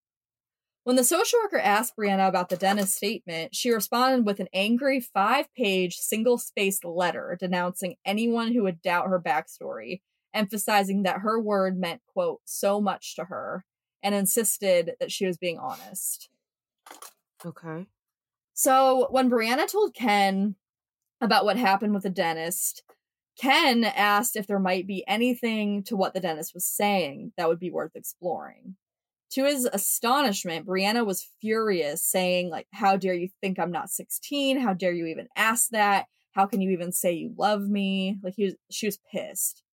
Speaker 1: When the social worker asked Brianna about the dentist statement, she responded with an angry five page, single spaced letter denouncing anyone who would doubt her backstory, emphasizing that her word meant, quote, so much to her, and insisted that she was being honest.
Speaker 2: Okay.
Speaker 1: So when Brianna told Ken about what happened with the dentist, Ken asked if there might be anything to what the dentist was saying that would be worth exploring. To his astonishment, Brianna was furious, saying, like, how dare you think I'm not 16? How dare you even ask that? How can you even say you love me? Like he was she was pissed.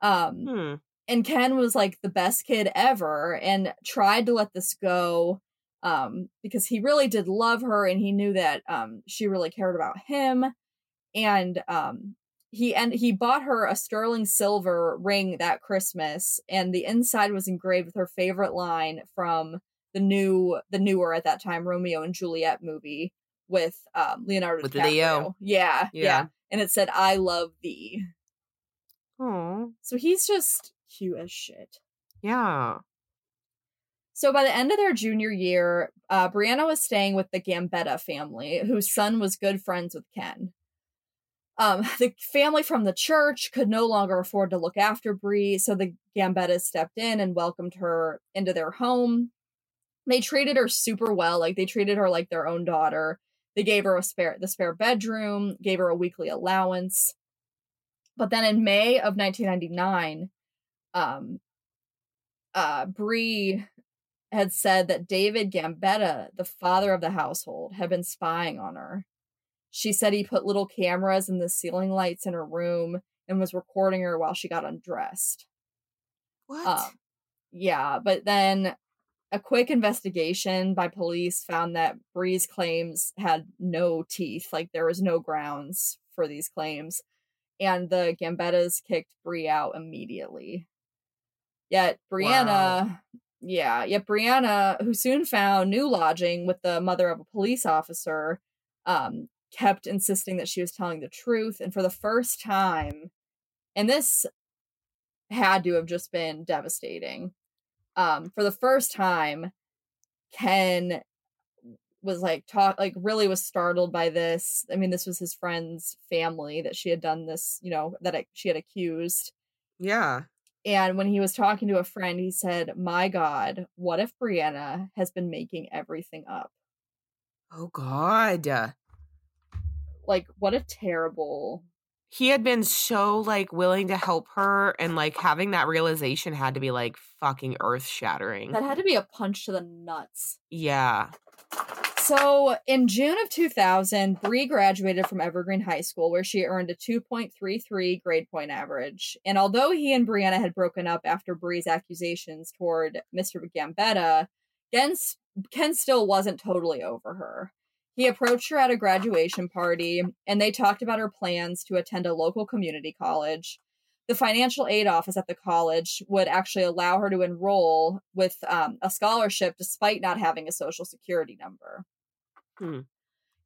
Speaker 1: Um
Speaker 2: Hmm.
Speaker 1: and Ken was like the best kid ever and tried to let this go um because he really did love her and he knew that um she really cared about him and um he and he bought her a sterling silver ring that Christmas and the inside was engraved with her favorite line from the new the newer at that time Romeo and Juliet movie with um Leonardo
Speaker 2: With
Speaker 1: DiCaprio.
Speaker 2: Leo.
Speaker 1: Yeah, yeah.
Speaker 2: Yeah.
Speaker 1: And it said I love thee.
Speaker 2: Oh.
Speaker 1: So he's just cute as shit.
Speaker 2: Yeah.
Speaker 1: So by the end of their junior year, uh, Brianna was staying with the Gambetta family, whose son was good friends with Ken. Um, *laughs* the family from the church could no longer afford to look after Bree, so the Gambettas stepped in and welcomed her into their home. They treated her super well, like they treated her like their own daughter. They gave her a spare the spare bedroom, gave her a weekly allowance. But then in May of 1999, um, uh, Bree had said that David Gambetta, the father of the household, had been spying on her. She said he put little cameras in the ceiling lights in her room and was recording her while she got undressed.
Speaker 2: What?
Speaker 1: Um, yeah, but then a quick investigation by police found that Bree's claims had no teeth, like there was no grounds for these claims, and the Gambettas kicked Bree out immediately. Yet Brianna Yeah, yet Brianna, who soon found new lodging with the mother of a police officer, um, kept insisting that she was telling the truth. And for the first time, and this had to have just been devastating. Um, for the first time, Ken was like talk like really was startled by this. I mean, this was his friend's family that she had done this, you know, that she had accused.
Speaker 2: Yeah.
Speaker 1: And when he was talking to a friend, he said, My God, what if Brianna has been making everything up?
Speaker 2: Oh, God.
Speaker 1: Like, what a terrible.
Speaker 2: He had been so like willing to help her, and like having that realization had to be like fucking earth shattering.
Speaker 1: That had to be a punch to the nuts.
Speaker 2: Yeah.
Speaker 1: So in June of 2000, Bree graduated from Evergreen High School, where she earned a 2.33 grade point average. And although he and Brianna had broken up after Bree's accusations toward Mr. Gambetta, Ken, Ken still wasn't totally over her. He approached her at a graduation party, and they talked about her plans to attend a local community college. The financial aid office at the college would actually allow her to enroll with um, a scholarship despite not having a social security number.
Speaker 2: Hmm.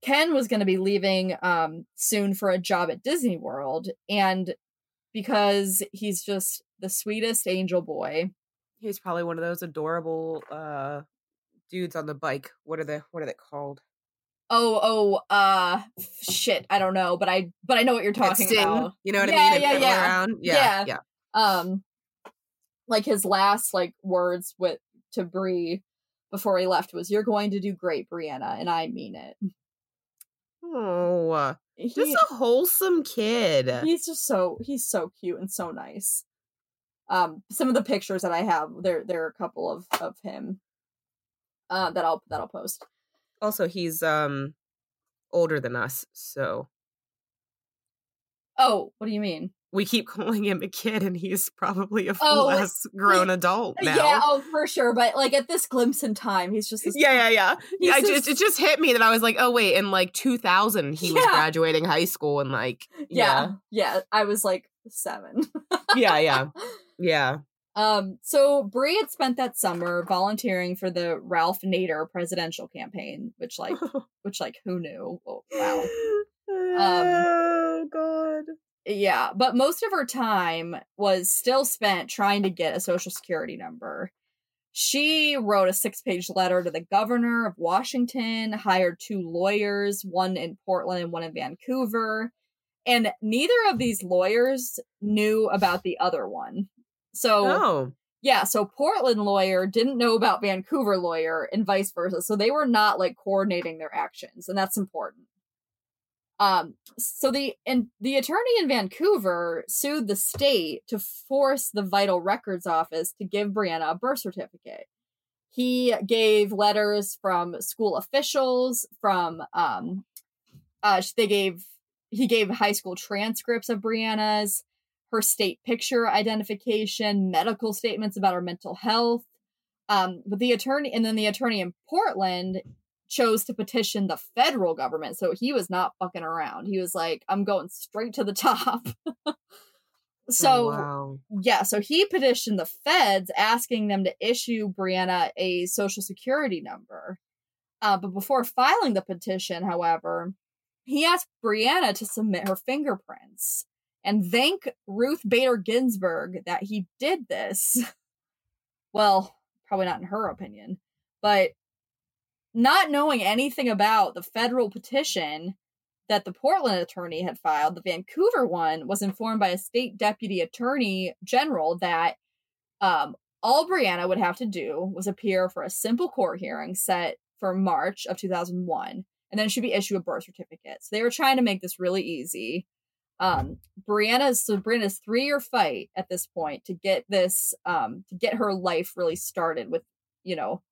Speaker 1: Ken was going to be leaving um, soon for a job at Disney World, and because he's just the sweetest angel boy,
Speaker 2: he's probably one of those adorable uh, dudes on the bike. What are they? What are they called?
Speaker 1: Oh, oh, uh, shit, I don't know, but I, but I know what you're talking
Speaker 2: Sting,
Speaker 1: about.
Speaker 2: You know what
Speaker 1: Yeah,
Speaker 2: I mean?
Speaker 1: yeah, yeah.
Speaker 2: Around. Yeah,
Speaker 1: Yeah.
Speaker 2: yeah.
Speaker 1: Um, like his last like words with to Bree before he left was, "You're going to do great, Brianna," and I mean it.
Speaker 2: Oh,
Speaker 1: He,
Speaker 2: just a wholesome kid.
Speaker 1: he's just so he's so cute and so nice. Um, some of the pictures that I have, there there are a couple of of him. Uh, that I'll that I'll post.
Speaker 2: Also, he's um older than us, so
Speaker 1: Oh, what do you mean?
Speaker 2: we keep *laughs* calling him a kid, and he's probably a
Speaker 1: Oh,
Speaker 2: less *laughs* grown adult now.
Speaker 1: Yeah, oh for sure. But like at this glimpse in time, he's just this
Speaker 2: yeah, yeah, yeah. I
Speaker 1: just-
Speaker 2: it just hit me that I was like, oh wait, in like 2000 he was graduating high school and like
Speaker 1: yeah, yeah. I was like seven.
Speaker 2: yeah, yeah, *laughs* yeah.
Speaker 1: Um, so Bree had spent that summer volunteering for the Ralph Nader presidential campaign, which like *laughs* which like who knew? Oh, wow.
Speaker 2: oh god.
Speaker 1: Yeah, but most of her time was still spent trying to get a social security number. She wrote a six page letter to the governor of Washington, hired two lawyers, one in Portland and one in Vancouver. And neither of these lawyers knew about the other one. So,
Speaker 2: Oh.
Speaker 1: yeah, so Portland lawyer didn't know about Vancouver lawyer and vice versa. So they were not like coordinating their actions, and that's important. Um, so the and the attorney in Vancouver sued the state to force the Vital Records office to give Brianna a birth certificate. He gave letters from school officials, from um, uh, they gave he gave high school transcripts of Brianna's, her state picture identification, medical statements about her mental health. Um, but the attorney and then the attorney in Portland chose to petition the federal government. So he was not fucking around. He was like, I'm going straight to the *laughs* top. so
Speaker 2: Oh, wow.
Speaker 1: yeah, so he petitioned the feds asking them to issue Brianna a social security number. Uh, but before filing the petition, however, he asked Brianna to submit her fingerprints and thank Ruth Bader Ginsburg that he did this. *laughs* Well, probably not in her opinion, but not knowing anything about the federal petition that the Portland attorney had filed, the Vancouver one was informed by a state deputy attorney general that um, all Brianna would have to do was appear for a simple court hearing set for March of 2001, and then she'd be issued a birth certificate. So they were trying to make this really easy. Um, Brianna's so Brianna's three year fight at this point to get this um to get her life really started with you know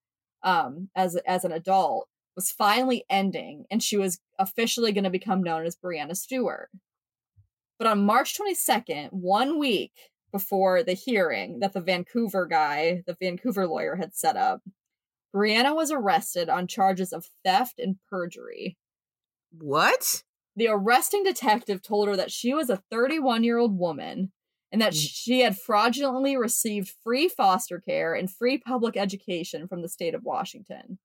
Speaker 1: um as as an adult was finally ending and she was officially going to become known as Brianna Stewart. But on March 22nd, one week before the hearing that the Vancouver guy, the Vancouver lawyer had set up, Brianna was arrested on charges of theft and perjury.
Speaker 2: What?
Speaker 1: The arresting detective told her that she was a 31 year old woman and that
Speaker 2: Mm.
Speaker 1: she had fraudulently received free foster care and free public education from the state of Washington.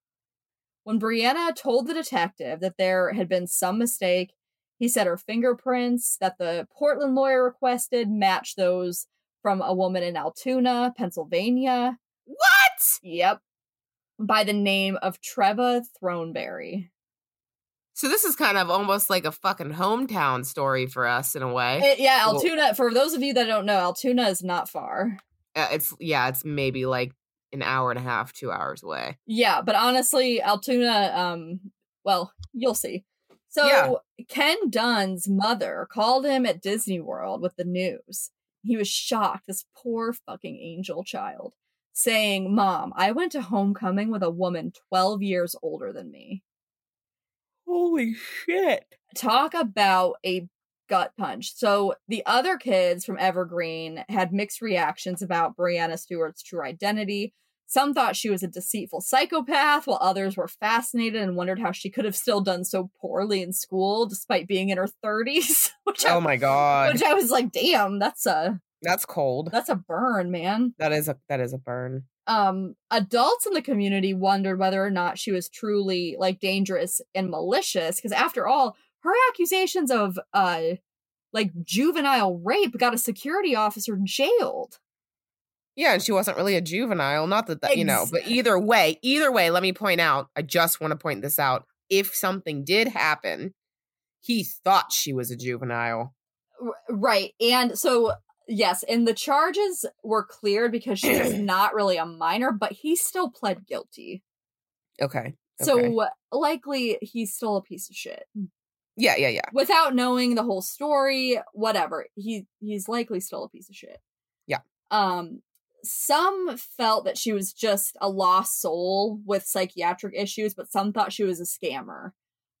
Speaker 1: When Brianna told the detective that there had been some mistake, he said her fingerprints that the Portland lawyer requested matched those from a woman in Altoona, Pennsylvania.
Speaker 2: What?
Speaker 1: Yep. By the name of Treva Throneberry.
Speaker 2: So this is kind of almost like a fucking hometown story for us in a way.
Speaker 1: Eh, yeah, Altoona, for those of you that don't know, Altoona is not far.
Speaker 2: Uh, it's yeah, it's maybe like an hour and a half, two hours away.
Speaker 1: Yeah, but honestly, Altoona, um, well, you'll see. So
Speaker 2: Yeah.
Speaker 1: Ken Dunn's mother called him at Disney World with the news. He was shocked, this poor fucking angel child, saying, Mom, I went to homecoming with a woman 12 years older than me.
Speaker 2: Holy shit!
Speaker 1: Talk about a gut punch. So the other kids from Evergreen had mixed reactions about Brianna Stewart's true identity. Some thought she was a deceitful psychopath, while others were fascinated and wondered how she could have still done so poorly in school despite being in her 30s. *laughs* Which I,
Speaker 2: Oh my god,
Speaker 1: which I was like, damn, that's a
Speaker 2: that's cold.
Speaker 1: that's a burn, man.
Speaker 2: That is a that is a burn.
Speaker 1: Um adults in the community wondered whether or not she was truly like dangerous and malicious because after all her accusations of uh like juvenile rape got a security officer jailed
Speaker 2: Yeah, and she wasn't really a juvenile. Not that, that you know, but either way, either way, let me point out. I just want to point this out. If something did happen, he thought she was a juvenile.
Speaker 1: Right and so yes and the charges were cleared because she was *clears throat* not really a minor but he still pled guilty
Speaker 2: Okay.
Speaker 1: so
Speaker 2: okay.
Speaker 1: likely he's still a piece of shit
Speaker 2: yeah, yeah, yeah.
Speaker 1: without knowing the whole story, whatever, he he's likely still a piece of shit.
Speaker 2: Yeah.
Speaker 1: Um some felt that she was just a lost soul with psychiatric issues, but some thought she was a scammer.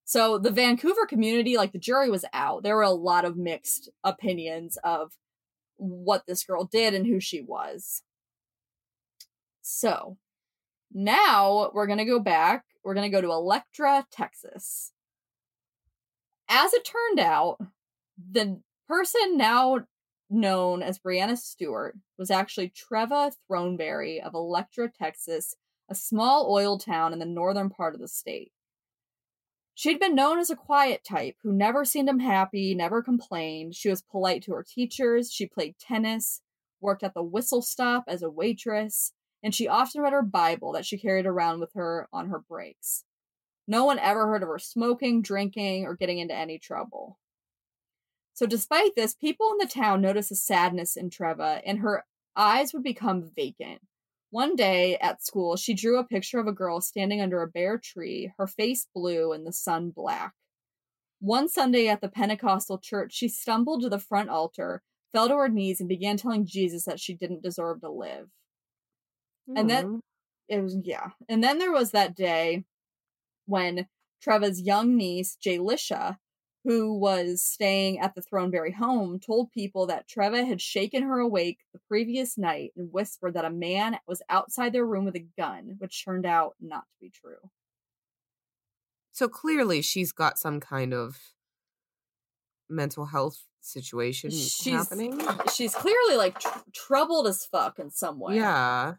Speaker 1: So the Vancouver community, like the jury was out. There were a lot of mixed opinions of what this girl did and who she was. So now we're going to go back. We're going to go to Electra, Texas as it turned out, the person now known as Brianna Stewart was actually Treva Throneberry of Electra, Texas, a small oil town in the northern part of the state. She'd been known as a quiet type who never seemed unhappy, never complained. She was polite to her teachers, she played tennis, worked at the whistle stop as a waitress, and she often read her Bible that she carried around with her on her breaks. No one ever heard of her smoking, drinking, or getting into any trouble. So, despite this, people in the town noticed a sadness in Treva, and her eyes would become vacant. One day at school, she drew a picture of a girl standing under a bare tree, her face blue and the sun black. One Sunday at the Pentecostal church, she stumbled to the front altar, fell to her knees, and began telling Jesus that she didn't deserve to live. And then-
Speaker 2: Mhm.
Speaker 1: it was yeah. And then there was that day when Treva's young niece, Jaylisha, who was staying at the Throneberry home, told people that Treva had shaken her awake the previous night and whispered that a man was outside their room with a gun, which turned out not to be true.
Speaker 2: So clearly, she's got some kind of mental health situation
Speaker 1: She's
Speaker 2: happening.
Speaker 1: she's clearly like tr- troubled as fuck in some way.
Speaker 2: Yeah.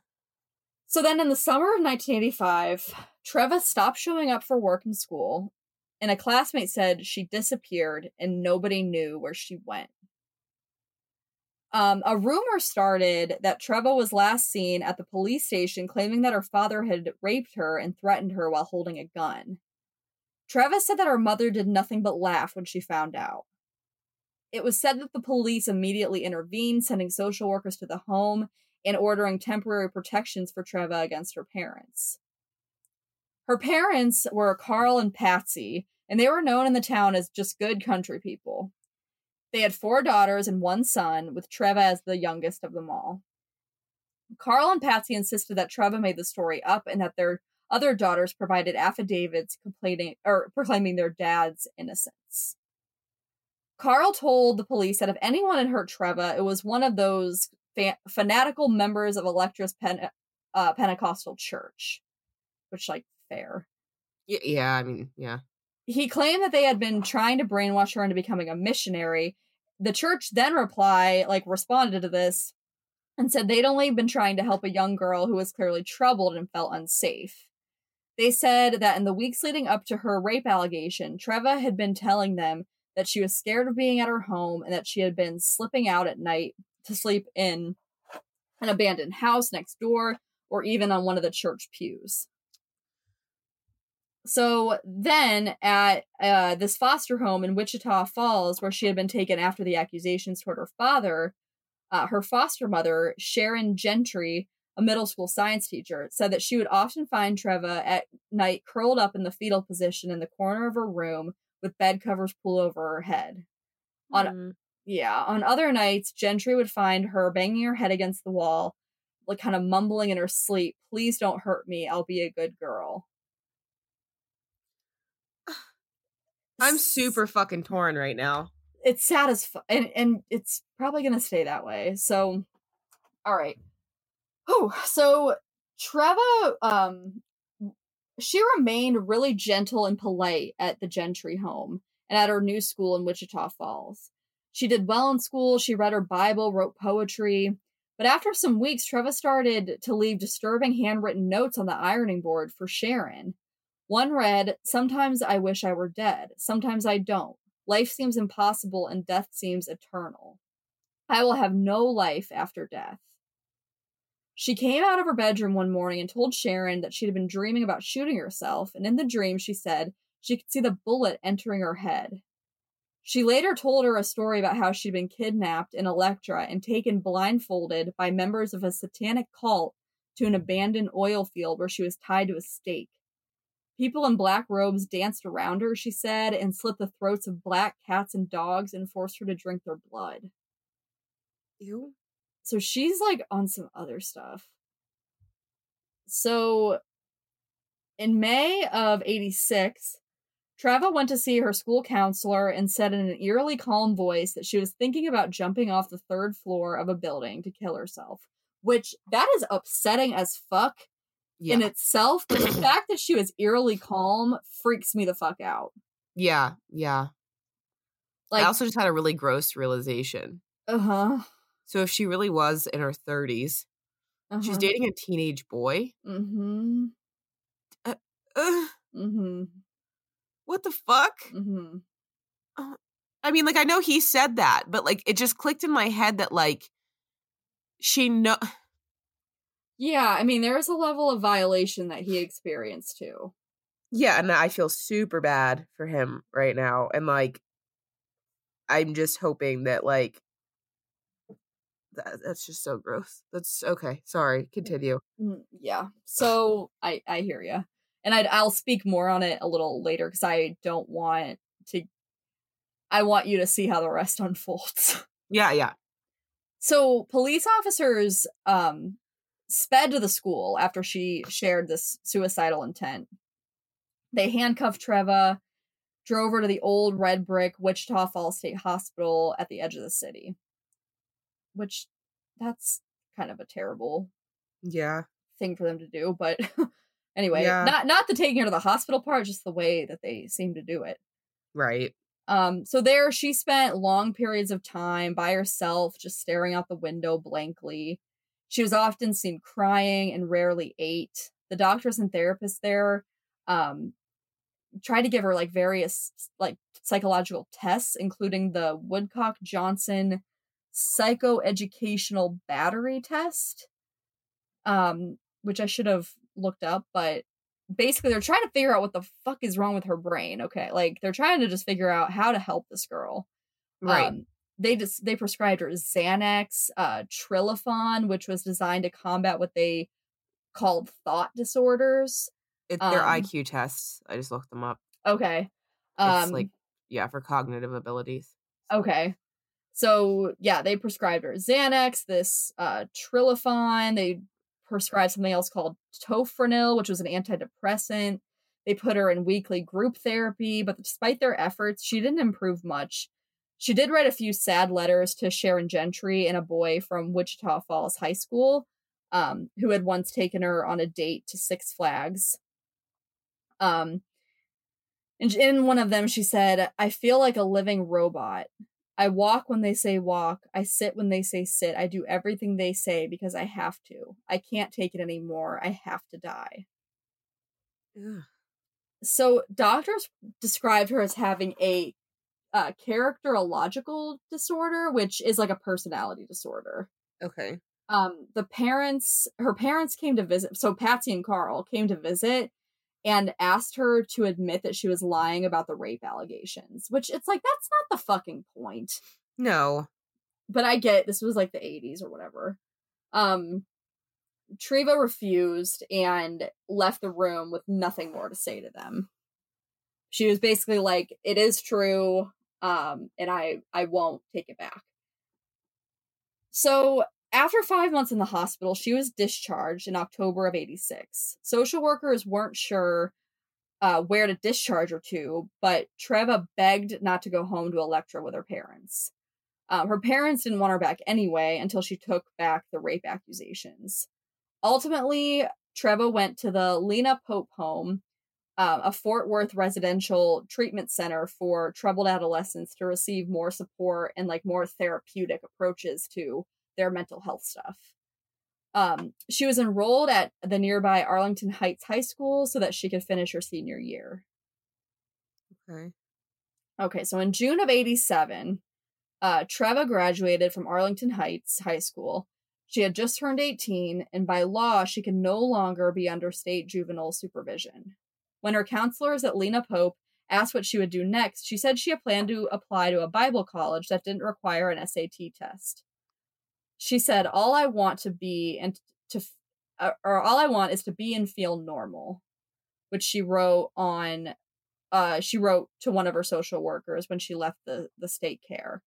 Speaker 1: So then in the summer of 1985, Treva stopped showing up for work and school, and a classmate said she disappeared and nobody knew where she went. Um, a rumor started that Treva was last seen at the police station claiming that her father had raped her and threatened her while holding a gun. Treva said that her mother did nothing but laugh when she found out. It was said that the police immediately intervened, sending social workers to the home and ordering temporary protections for Treva against her parents. Her parents were Carl and Patsy, and they were known in the town as just good country people. They had four daughters and one son, with Treva as the youngest of them all. Carl and Patsy insisted that Treva made the story up and that their other daughters provided affidavits complaining or proclaiming their dad's innocence. Carl told the police that if anyone had hurt Treva, it was one of those fa- fanatical members of Electra's uh, Pentecostal church, which, like, fair.
Speaker 2: Y- Yeah. I mean, yeah.
Speaker 1: He claimed that they had been trying to brainwash her into becoming a missionary, the church then reply, like responded to this and said they'd only been trying to help a young girl who was clearly troubled and felt unsafe. They said that in the weeks leading up to her rape allegation, Treva had been telling them that she was scared of being at her home and that she had been slipping out at night to sleep in an abandoned house next door or even on one of the church pews. So then at uh, this foster home in Wichita Falls, where she had been taken after the accusations toward her father, uh, her foster mother, Sharon Gentry, a middle school science teacher, said that she would often find Treva at night curled up in the fetal position in the corner of her room with bed covers pulled over her head. On
Speaker 2: Mm.
Speaker 1: yeah, on other nights, Gentry would find her banging her head against the wall, like kind of mumbling in her sleep, "Please don't hurt me. I'll be a good girl."
Speaker 2: I'm super fucking torn right now.
Speaker 1: it's sad as and and it's probably gonna stay that way. So, all right. Oh, so Treva, um, she remained really gentle and polite at the Gentry home and at her new school in Wichita Falls. She did well in school. She read her Bible, wrote poetry. But after some weeks, Treva started to leave disturbing handwritten notes on the ironing board for Sharon. One read, Sometimes I wish I were dead. Sometimes I don't. Life seems impossible and death seems eternal. I will have no life after death. She came out of her bedroom one morning and told Sharon that she'd been dreaming about shooting herself, and in the dream, she said she could see the bullet entering her head. She later told her a story about how she'd been kidnapped in Electra and taken blindfolded by members of a satanic cult to an abandoned oil field where she was tied to a stake. People in black robes danced around her, she said, and slit the throats of black cats and dogs and forced her to drink their blood.
Speaker 2: Ew.
Speaker 1: So she's like on some other stuff. So in May of 86, Treva went to see her school counselor and said in an eerily calm voice that she was thinking about jumping off the third floor of a building to kill herself, which that is upsetting as fuck
Speaker 2: Yeah.
Speaker 1: in itself, but the fact that she was eerily calm freaks me the fuck out.
Speaker 2: yeah. Yeah.
Speaker 1: Like,
Speaker 2: I also just had a really gross realization.
Speaker 1: uh huh.
Speaker 2: So if she really was in her 30s,
Speaker 1: Uh-huh.
Speaker 2: she's dating a teenage boy.
Speaker 1: Mm-hmm.
Speaker 2: Ugh,
Speaker 1: Mm-hmm.
Speaker 2: what the fuck?
Speaker 1: Mm-hmm.
Speaker 2: I mean, like I know he said that, but like it just clicked in my head that like she know
Speaker 1: Yeah, I mean, there is a level of violation that he experienced too.
Speaker 2: Yeah, and I feel super bad for him right now. And like I'm just hoping that like that, that's just so gross. That's okay. Sorry. Continue.
Speaker 1: Mm, Yeah. So I I hear you, and I I'll speak more on it a little later because I don't want to. I want you to see how the rest *laughs* unfolds.
Speaker 2: Yeah, yeah.
Speaker 1: So police officers um sped to the school after she shared this suicidal intent. They handcuffed Treva, drove her to the old red brick Wichita Falls State Hospital at the edge of the city. Which that's kind of a terrible
Speaker 2: Yeah.
Speaker 1: thing for them to do, but *laughs* anyway,
Speaker 2: Yeah.
Speaker 1: not not the taking her to the hospital part, just the way that they seem to do it.
Speaker 2: Right.
Speaker 1: Um, so there she spent long periods of time by herself, just staring out the window blankly. She was often seen crying and rarely ate. The doctors and therapists there um tried to give her like various like psychological tests, including the Woodcock Johnson psychoeducational battery test. Um, which I should have looked up, but basically they're trying to figure out what the fuck is wrong with her brain okay like they're trying to just figure out how to help this girl
Speaker 2: Right.
Speaker 1: um, they just they prescribed her xanax uh Trilafon which was designed to combat what they called thought disorders
Speaker 2: it, they're
Speaker 1: um,
Speaker 2: IQ tests. I just looked them up.
Speaker 1: okay
Speaker 2: It's
Speaker 1: um
Speaker 2: like yeah, for cognitive abilities.
Speaker 1: okay so yeah they prescribed her xanax this uh Trilafon they prescribed something else called tofranil which was an antidepressant they put her in weekly group therapy but despite their efforts she didn't improve much she did write a few sad letters to sharon gentry and a boy from wichita falls high school um, who had once taken her on a date to six flags um, and in one of them she said i feel like a living robot I walk when they say walk. I sit when they say sit. I do everything they say because I have to. I can't take it anymore. I have to die.
Speaker 2: Ugh.
Speaker 1: So doctors described her as having a uh, characterological disorder, which is like a personality disorder.
Speaker 2: Okay.
Speaker 1: Um, the parents, her parents came to visit. So Patsy and Carl came to visit and asked her to admit that she was lying about the rape allegations. Which it's like that's not the fucking point.
Speaker 2: No.
Speaker 1: But I get this was like the 80s or whatever. Um, Treva refused and left the room with nothing more to say to them. She was basically like, "It is true, um, and I I won't take it back." So after five months in the hospital, she was discharged in October of '86. Social workers weren't sure uh, where to discharge her to, but Treva begged not to go home to Electra with her parents. Um, her parents didn't want her back anyway until she took back the rape accusations. Ultimately, Treva went to the Lena Pope home, uh, a Fort Worth residential treatment center for troubled adolescents to receive more support and like more therapeutic approaches to their mental health stuff. Um, she was enrolled at the nearby Arlington Heights High School so that she could finish her senior year.
Speaker 2: Okay.
Speaker 1: Okay, so in June of 87, uh, Treva graduated from Arlington Heights High School. She had just turned 18, and by law, she could no longer be under state juvenile supervision. When her counselors at Lena Pope asked what she would do next, she said she had planned to apply to a Bible college that didn't require an SAT test. She said, All I want to be and to, uh, or all I want is to be and feel normal, which she wrote on, uh, she wrote to one of her social workers when she left the, the state care.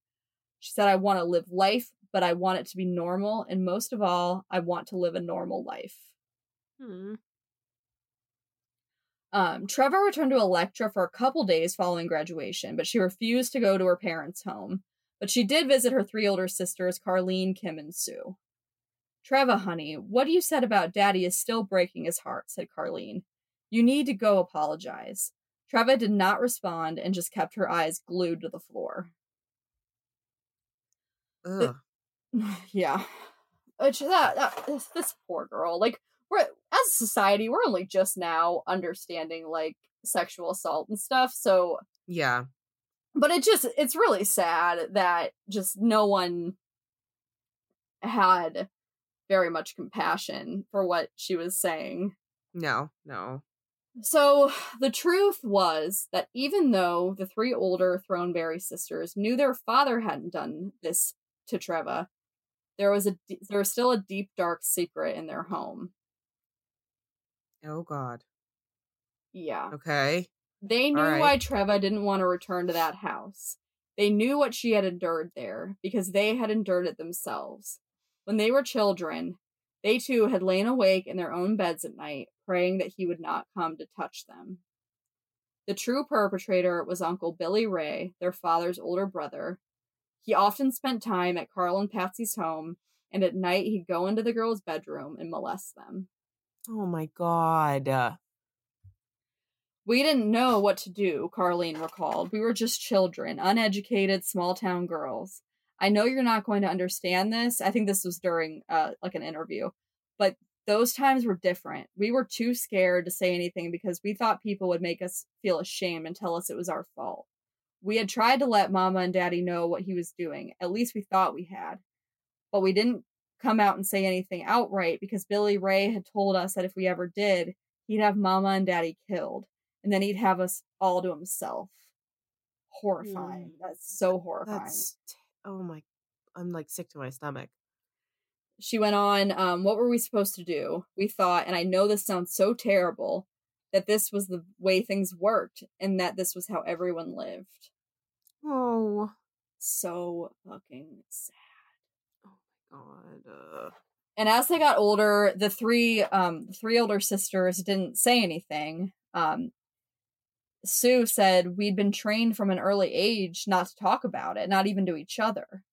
Speaker 1: She said, I want to live life, but I want it to be normal. And most of all, I want to live a normal life.
Speaker 2: Hmm.
Speaker 1: Um, Treva returned to Electra for a couple days following graduation, but she refused to go to her parents' home. But she did visit her three older sisters, Carlene, Kim, and Sue. Treva, honey, what do you said about Daddy is still breaking his heart, said Carlene. You need to go apologize. Treva did not respond and just kept her eyes glued to the floor.
Speaker 2: Ugh. *laughs*
Speaker 1: yeah. Which that, that this, this poor girl. Like we're as a society, we're only just now understanding like sexual assault and stuff. So
Speaker 2: Yeah.
Speaker 1: but it just it's really sad that just no one had very much compassion for what she was saying.
Speaker 2: No. No.
Speaker 1: So the truth was that even though the three older Throneberry sisters knew their father hadn't done this to Treva, there was a there was still a deep dark secret in their home.
Speaker 2: Oh God.
Speaker 1: Yeah.
Speaker 2: Okay.
Speaker 1: They knew
Speaker 2: right.
Speaker 1: why Treva didn't want to return to that house. They knew what she had endured there because they had endured it themselves. When they were children, they too had lain awake in their own beds at night, praying that he would not come to touch them. The true perpetrator was Uncle Billy Ray, their father's older brother. He often spent time at Carl and Patsy's home, and at night he'd go into the girls' bedroom and molest them.
Speaker 2: Oh my God. Uh,
Speaker 1: We didn't know what to do, Carlene recalled. We were just children, uneducated, small town girls. I know you're not going to understand this. I think this was during uh like an interview. But those times were different. We were too scared to say anything because we thought people would make us feel ashamed and tell us it was our fault. We had tried to let mama and daddy know what he was doing. At least we thought we had. But we didn't come out and say anything outright because Billy Ray had told us that if we ever did, he'd have mama and daddy killed and then he'd have us all to himself. Horrifying. That's so horrifying.
Speaker 2: that's. Oh my. I'm like sick to my stomach.
Speaker 1: She went on, um, what were we supposed to do? We thought, and I know this sounds so terrible, that this was the way things worked and that this was how everyone lived.
Speaker 2: Oh.
Speaker 1: So fucking sad.
Speaker 2: God. Uh,
Speaker 1: And as they got older, the three um three older sisters didn't say anything. Um Sue said we'd been trained from an early age not to talk about it, not even to each other.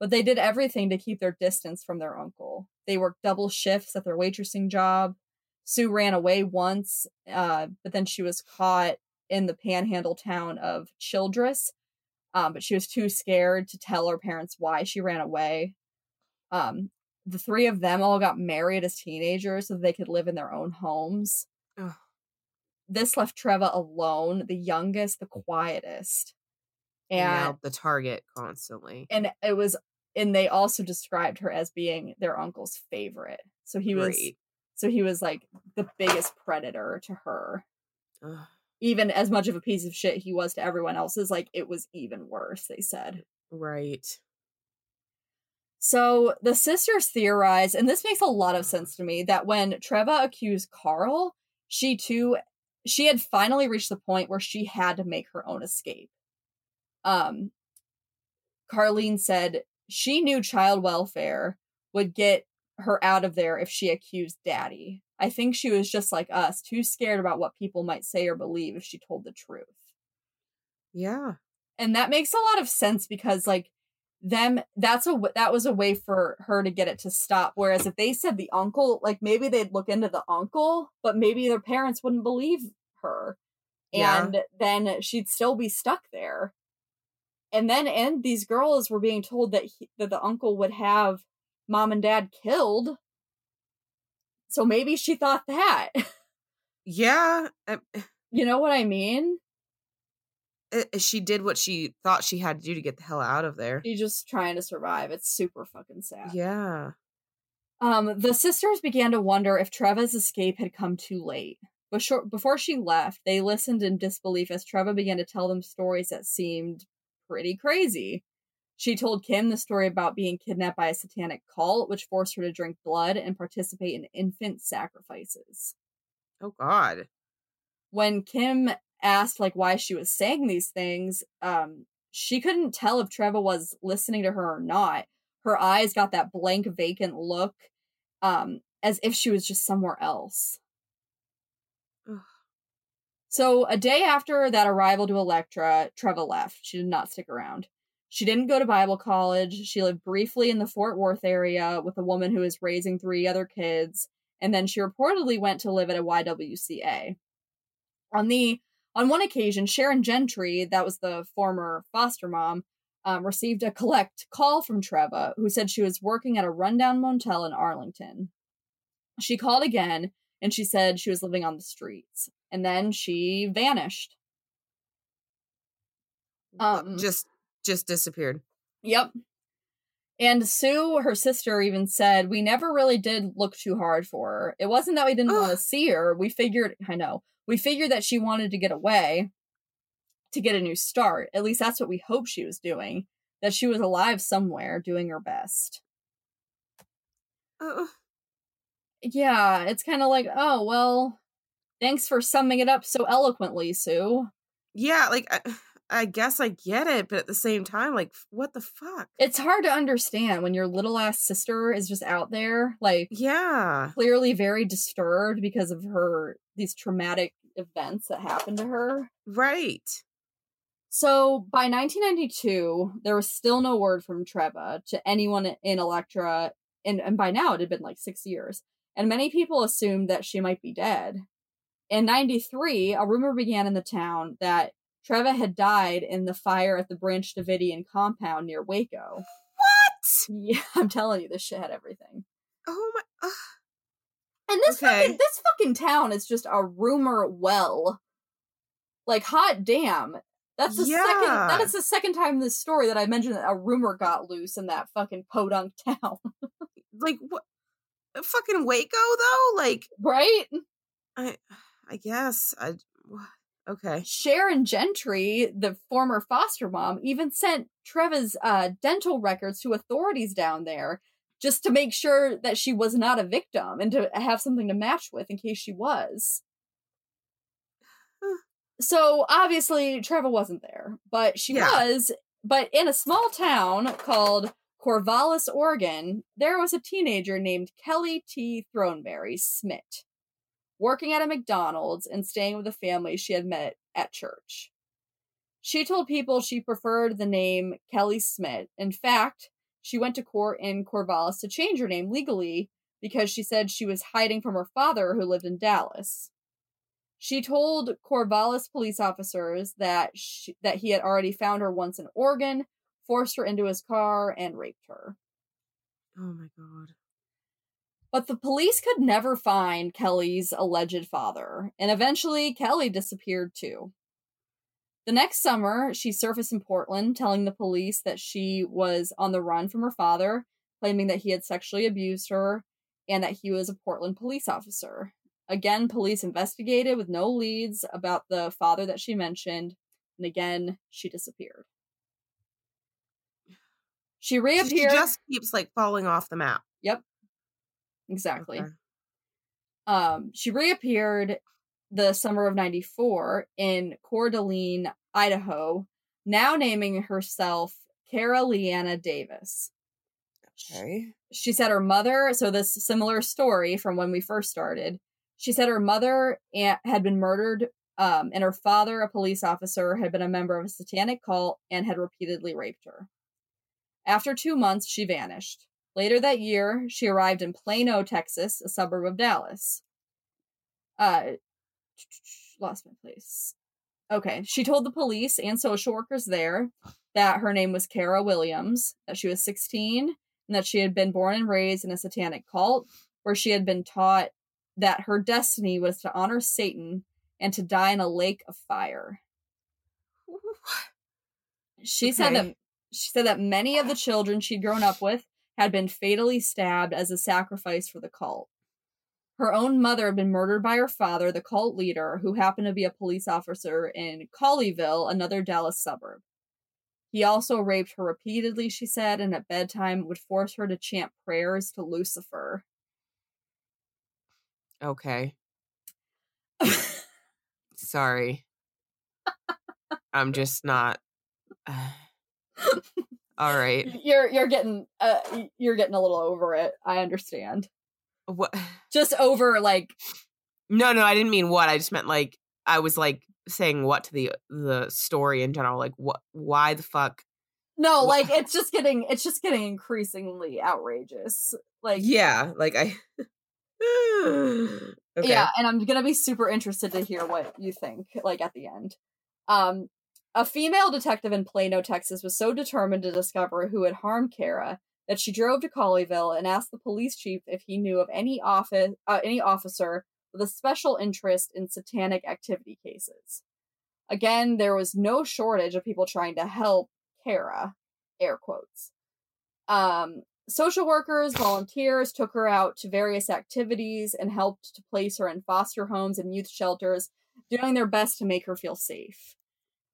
Speaker 1: But they did everything to keep their distance from their uncle. They worked double shifts at their waitressing job. Sue ran away once, uh, but then she was caught in the panhandle town of Childress, Um, but she was too scared to tell her parents why she ran away. Um, the three of them all got married as teenagers so they could live in their own homes.
Speaker 2: Ugh.
Speaker 1: This left Treva alone, the youngest, the quietest.
Speaker 2: And now the target constantly.
Speaker 1: and it was and they also described her as being their uncle's favorite. So he was
Speaker 2: Great.
Speaker 1: so he was like the biggest predator to her.
Speaker 2: Ugh.
Speaker 1: Even as much of a piece of shit he was to everyone else's, like it was even worse, they said.
Speaker 2: Right.
Speaker 1: So the sisters theorize, and this makes a lot of sense to me, that when Treva accused Carl, she too she had finally reached the point where she had to make her own escape. Um Carlene said she knew child welfare would get her out of there if she accused daddy. I think she was just like us, too scared about what people might say or believe if she told the truth
Speaker 2: Yeah.
Speaker 1: and that makes a lot of sense because like them that's a that was a way for her to get it to stop whereas if they said the uncle like maybe they'd look into the uncle but maybe their parents wouldn't believe her
Speaker 2: Yeah.
Speaker 1: and then she'd still be stuck there and then and these girls were being told that he, that the uncle would have mom and dad killed so maybe she thought that *laughs*
Speaker 2: Yeah. uh,
Speaker 1: you know what i mean
Speaker 2: She did what she thought she had to do to get the hell out of there.
Speaker 1: she's just trying to survive it's super fucking sad
Speaker 2: Yeah.
Speaker 1: Um, the sisters began to wonder if Treva's escape had come too late. But short, before she left, they listened in disbelief as Treva began to tell them stories that seemed pretty crazy. She told Kim the story about being kidnapped by a satanic cult, which forced her to drink blood and participate in infant sacrifices.
Speaker 2: Oh God.
Speaker 1: When Kim asked like why she was saying these things, um, she couldn't tell if Treva was listening to her or not. Her eyes got that blank, vacant look, um, as if she was just somewhere else.
Speaker 2: Ugh.
Speaker 1: So, a day after that arrival to Electra, Treva left. She did not stick around. She didn't go to Bible college. She lived briefly in the Fort Worth area with a woman who was raising three other kids, and then she reportedly went to live at a YWCA. On the on one occasion, Sharon Gentry, that was the former foster mom, um, received a collect call from Treva, who said she was working at a rundown motel in Arlington. She called again, and she said she was living on the streets, and then she vanished. Um,
Speaker 2: just just disappeared.
Speaker 1: Yep. And Sue, her sister, even said, We never really did look too hard for her. It wasn't that we didn't *gasps* want to see her. We figured, I know, we figured that she wanted to get away to get a new start. At least that's what we hoped she was doing. That she was alive somewhere doing her best.
Speaker 2: Uh,
Speaker 1: Yeah, it's kind of like, oh, well, thanks for summing it up so eloquently, Sue.
Speaker 2: yeah, like I, I guess I get it, but at the same time, like what the fuck?
Speaker 1: It's hard to understand when your little ass sister is just out there, like,
Speaker 2: Yeah.
Speaker 1: clearly very disturbed because of her these traumatic events that happened to her.
Speaker 2: Right.
Speaker 1: So by 1992, there was still no word from Treva to anyone in Electra, and, and by now it had been like six years, and many people assumed that she might be dead. In 93, a rumor began in the town that Treva had died in the fire at the Branch Davidian compound near Waco.
Speaker 2: What?
Speaker 1: Yeah, *laughs* I'm telling you, this shit had everything.
Speaker 2: Oh my. ugh.
Speaker 1: And this
Speaker 2: Okay.
Speaker 1: fucking this fucking town is just a rumor well. Like hot damn. That's the second that is the second time in this story that I mentioned that a rumor got loose in that fucking podunk *laughs* town.
Speaker 2: like what? Fucking Waco though. Like
Speaker 1: right?
Speaker 2: I. I guess I. Okay.
Speaker 1: Sharon Gentry, the former foster mom, even sent Treva's uh, dental records to authorities down there just to make sure that she was not a victim and to have something to match with in case she was. *sighs* So obviously Treva wasn't there, but she
Speaker 2: Yeah.
Speaker 1: was. But in a small town called Corvallis, Oregon, there was a teenager named Kelly T. Throneberry Smith working at a McDonald's and staying with a family she had met at church. She told people she preferred the name Kelly Smith. In fact, she went to court in Corvallis to change her name legally because she said she was hiding from her father who lived in Dallas. She told Corvallis police officers that she, that he had already found her once in Oregon, forced her into his car, and raped her.
Speaker 2: Oh my god.
Speaker 1: But the police could never find Kelly's alleged father, and eventually Kelly disappeared too. The next summer, she surfaced in Portland telling the police that she was on the run from her father, claiming that he had sexually abused her and that he was a Portland police officer. Again, police investigated with no leads about the father that she mentioned, and again, she disappeared. She reappeared.
Speaker 2: She just keeps like falling off the map.
Speaker 1: Yep. Exactly.
Speaker 2: Okay.
Speaker 1: Um, she reappeared the summer of 94 in Coeur d'Alene, Idaho, now naming herself Kara Leanna Davis.
Speaker 2: Okay.
Speaker 1: She said her mother, so this similar story from when we first started. She said her mother had been murdered, um, and her father, a police officer, had been a member of a satanic cult and had repeatedly raped her. After two months, she vanished. Later that year, she arrived in Plano, Texas, a suburb of Dallas. Uh, lost my place. Okay, she told the police and social workers there that her name was Kara Williams, that she was 16, and that she had been born and raised in a satanic cult where she had been taught that her destiny was to honor Satan and to die in a lake of fire. She said that she said that many of the children she'd grown up with had been fatally stabbed as a sacrifice for the cult. Her own mother had been murdered by her father, the cult leader, who happened to be a police officer in Colleyville, another Dallas suburb. He also raped her repeatedly, she said, and at bedtime would force her to chant prayers to Lucifer.
Speaker 2: Okay. *laughs* Sorry. I'm just not. *sighs* *laughs* All right. *laughs*
Speaker 1: You're you're getting uh you're getting a little over it. I understand.
Speaker 2: What?
Speaker 1: Just over like
Speaker 2: No, no, I didn't mean what. I just meant like I was like saying what to the the story in general. Like what? Why the fuck?
Speaker 1: no, like it's just getting it's just getting increasingly outrageous. Like
Speaker 2: Yeah, like I. *sighs* okay.
Speaker 1: Yeah, and I'm gonna be super interested to hear what you think, like at the end. Um, a female detective in Plano, Texas, was so determined to discover who had harmed Kara that she drove to Colleyville and asked the police chief if he knew of any office, uh, any officer with a special interest in satanic activity cases. Again, there was no shortage of people trying to help Kara, air quotes. Um, social workers, volunteers took her out to various activities and helped to place her in foster homes and youth shelters, doing their best to make her feel safe.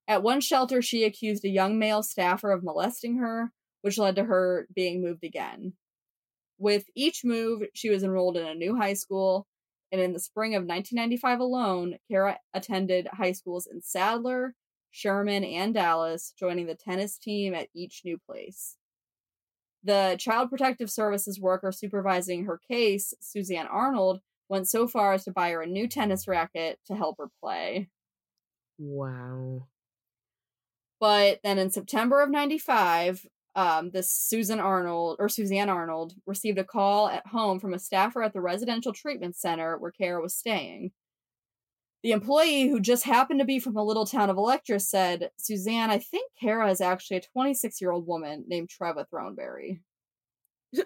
Speaker 1: At one shelter, she accused a young male staffer of molesting her, which led to her being moved again. With each move, she was enrolled in a new high school, and in the spring of 1995 alone, Kara attended high schools in Sadler, Sherman, and Dallas, joining the tennis team at each new place. The Child Protective Services worker supervising her case, Suzanne Arnold, went so far as to buy her a new tennis racket to help her play.
Speaker 2: Wow.
Speaker 1: But then in September of 95, um, this Susan Arnold or Suzanne Arnold received a call at home from a staffer at the residential treatment center where Kara was staying. The employee, who just happened to be from a little town of Electra, said, Suzanne, I think Kara is actually a 26 year old woman named Treva Throneberry. *laughs*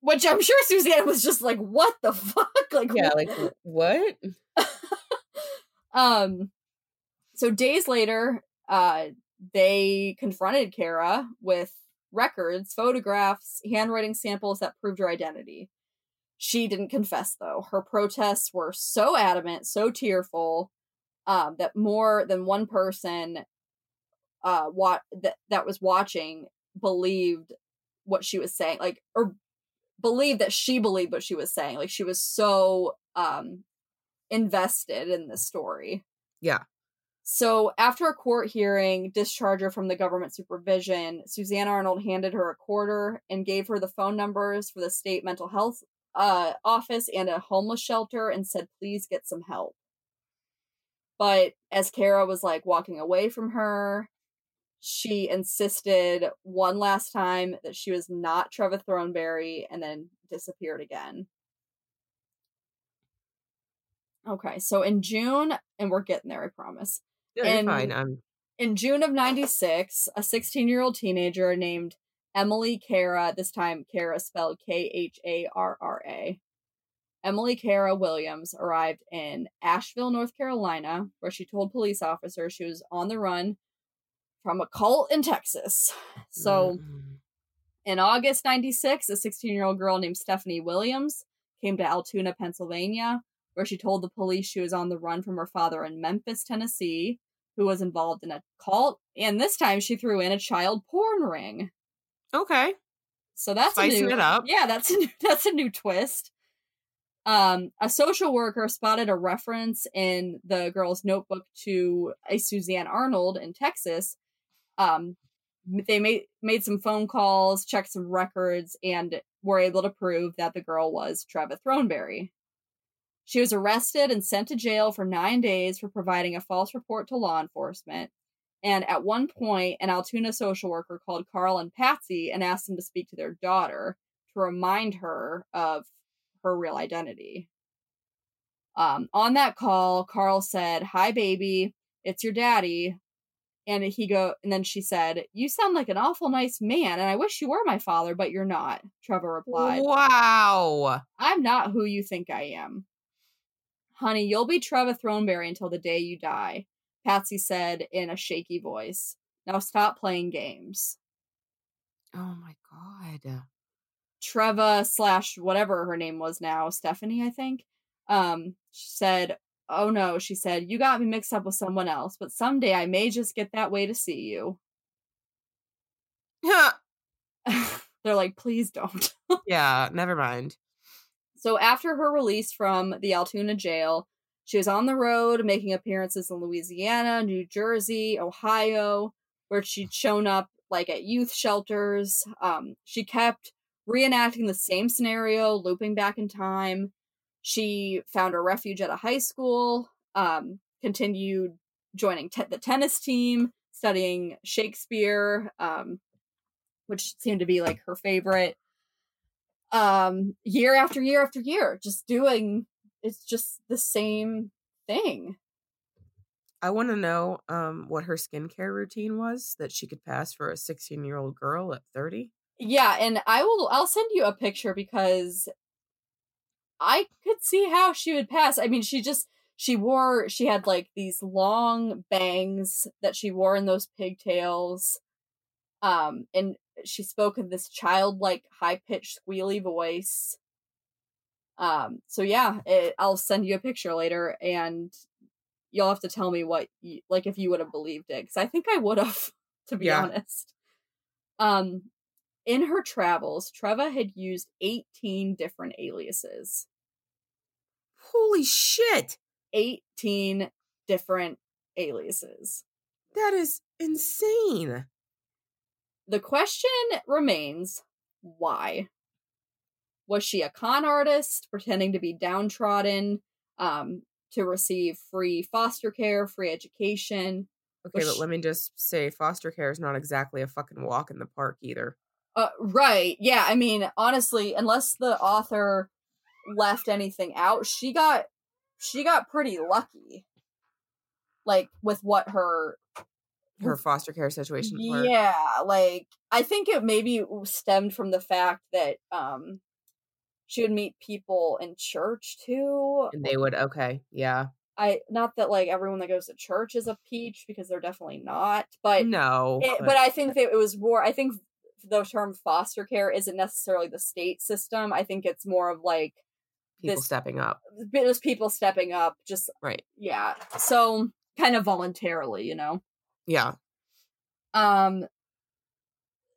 Speaker 1: Which I'm sure Suzanne was just like, what the *laughs* fuck? Like,
Speaker 2: Yeah,
Speaker 1: what-
Speaker 2: like *laughs* what?
Speaker 1: um so days later uh they confronted kara with records photographs handwriting samples that proved her identity she didn't confess though her protests were so adamant so tearful um that more than one person uh what that, that was watching believed what she was saying like or believed that she believed what she was saying like she was so um invested in the story.
Speaker 2: Yeah.
Speaker 1: So after a court hearing, discharge her from the government supervision, Suzanne Arnold handed her a quarter and gave her the phone numbers for the state mental health uh, office and a homeless shelter and said, please get some help. But as Kara was like walking away from her, she insisted one last time that she was not Treva Throneberry and then disappeared again. Okay, so in June, and we're getting there, I promise.
Speaker 2: Yeah, you're
Speaker 1: And-
Speaker 2: fine. I'm
Speaker 1: In June of 96, a 16 year old teenager named Emily Cara, this time Cara spelled K H A R R A, Emily Cara Williams arrived in Asheville, North Carolina, where she told police officers she was on the run from a cult in Texas. So
Speaker 2: Mm.
Speaker 1: in August 96, a 16 year old girl named Stephanie Williams came to Altoona, Pennsylvania, where she told the police she was on the run from her father in Memphis, Tennessee, who was involved in a cult. And this time she threw in a child porn ring.
Speaker 2: okay.
Speaker 1: So that's
Speaker 2: Spicing
Speaker 1: a new,
Speaker 2: it up.
Speaker 1: Yeah, that's *laughs* a new, that's a new twist. Um, a social worker spotted a reference in the girl's notebook to a Suzanne Arnold in Texas. Um, they made made some phone calls, checked some records, and were able to prove that the girl was Treva Throneberry. She was arrested and sent to jail for nine days for providing a false report to law enforcement. And at one point, an Altoona social worker called Carl and Patsy and asked them to speak to their daughter to remind her of her real identity. Um, on that call, Carl said, "Hi, baby, it's your daddy." And he go, and then she said, "You sound like an awful nice man, and I wish you were my father, but you're not." Treva replied,
Speaker 2: Wow.
Speaker 1: I'm not who you think I am. Honey, you'll be Treva Throneberry until the day you die, Patsy said in a shaky voice. Now stop playing games.
Speaker 2: Oh my god.
Speaker 1: Treva slash whatever her name was now, Stephanie, I think. Um, she said, Oh no, she said, you got me mixed up with someone else, but someday I may just get that way to see you. *laughs* They're like, please don't.
Speaker 2: yeah, never mind.
Speaker 1: So after her release from the Altoona jail, she was on the road making appearances in Louisiana, New Jersey, Ohio, where she'd shown up like at youth shelters. Um, she kept reenacting the same scenario, looping back in time. She found a refuge at a high school, um, continued joining te- the tennis team, studying Shakespeare, um, which seemed to be like her favorite um year after year after year just doing it's just the same thing
Speaker 2: I want to know um what her skincare routine was that she could pass for a 16 year old girl at 30.
Speaker 1: yeah and i will i'll send you a picture because i could see how she would pass i mean she just she wore she had like these long bangs that she wore in those pigtails um and she spoke in this childlike high-pitched squealy voice um so yeah it, i'll send you a picture later and you'll have to tell me what you, like if you would have believed it because i think i would have *laughs* to be
Speaker 2: Yeah.
Speaker 1: honest um in her travels treva had used 18 different aliases
Speaker 2: Holy shit.
Speaker 1: 18 different aliases
Speaker 2: That is insane.
Speaker 1: The question remains why was she a con artist pretending to be downtrodden um to receive free foster care free education
Speaker 2: Okay,
Speaker 1: Was
Speaker 2: but
Speaker 1: she-
Speaker 2: let me just say foster care is not exactly a fucking walk in the park either.
Speaker 1: uh right yeah i mean honestly unless the author left anything out she got she got pretty lucky like with what her
Speaker 2: Her foster care situation were.
Speaker 1: yeah like i think it maybe stemmed from the fact that um she would meet people in church too
Speaker 2: And they would okay, yeah.
Speaker 1: i not that like everyone that goes to church is a peach because they're definitely not but
Speaker 2: no.
Speaker 1: it, but i think that it was more i think the term foster care isn't necessarily the state system i think it's more of like
Speaker 2: people
Speaker 1: this-
Speaker 2: stepping up.
Speaker 1: just people stepping up just
Speaker 2: Right.
Speaker 1: yeah so kind of voluntarily you know
Speaker 2: Yeah.
Speaker 1: um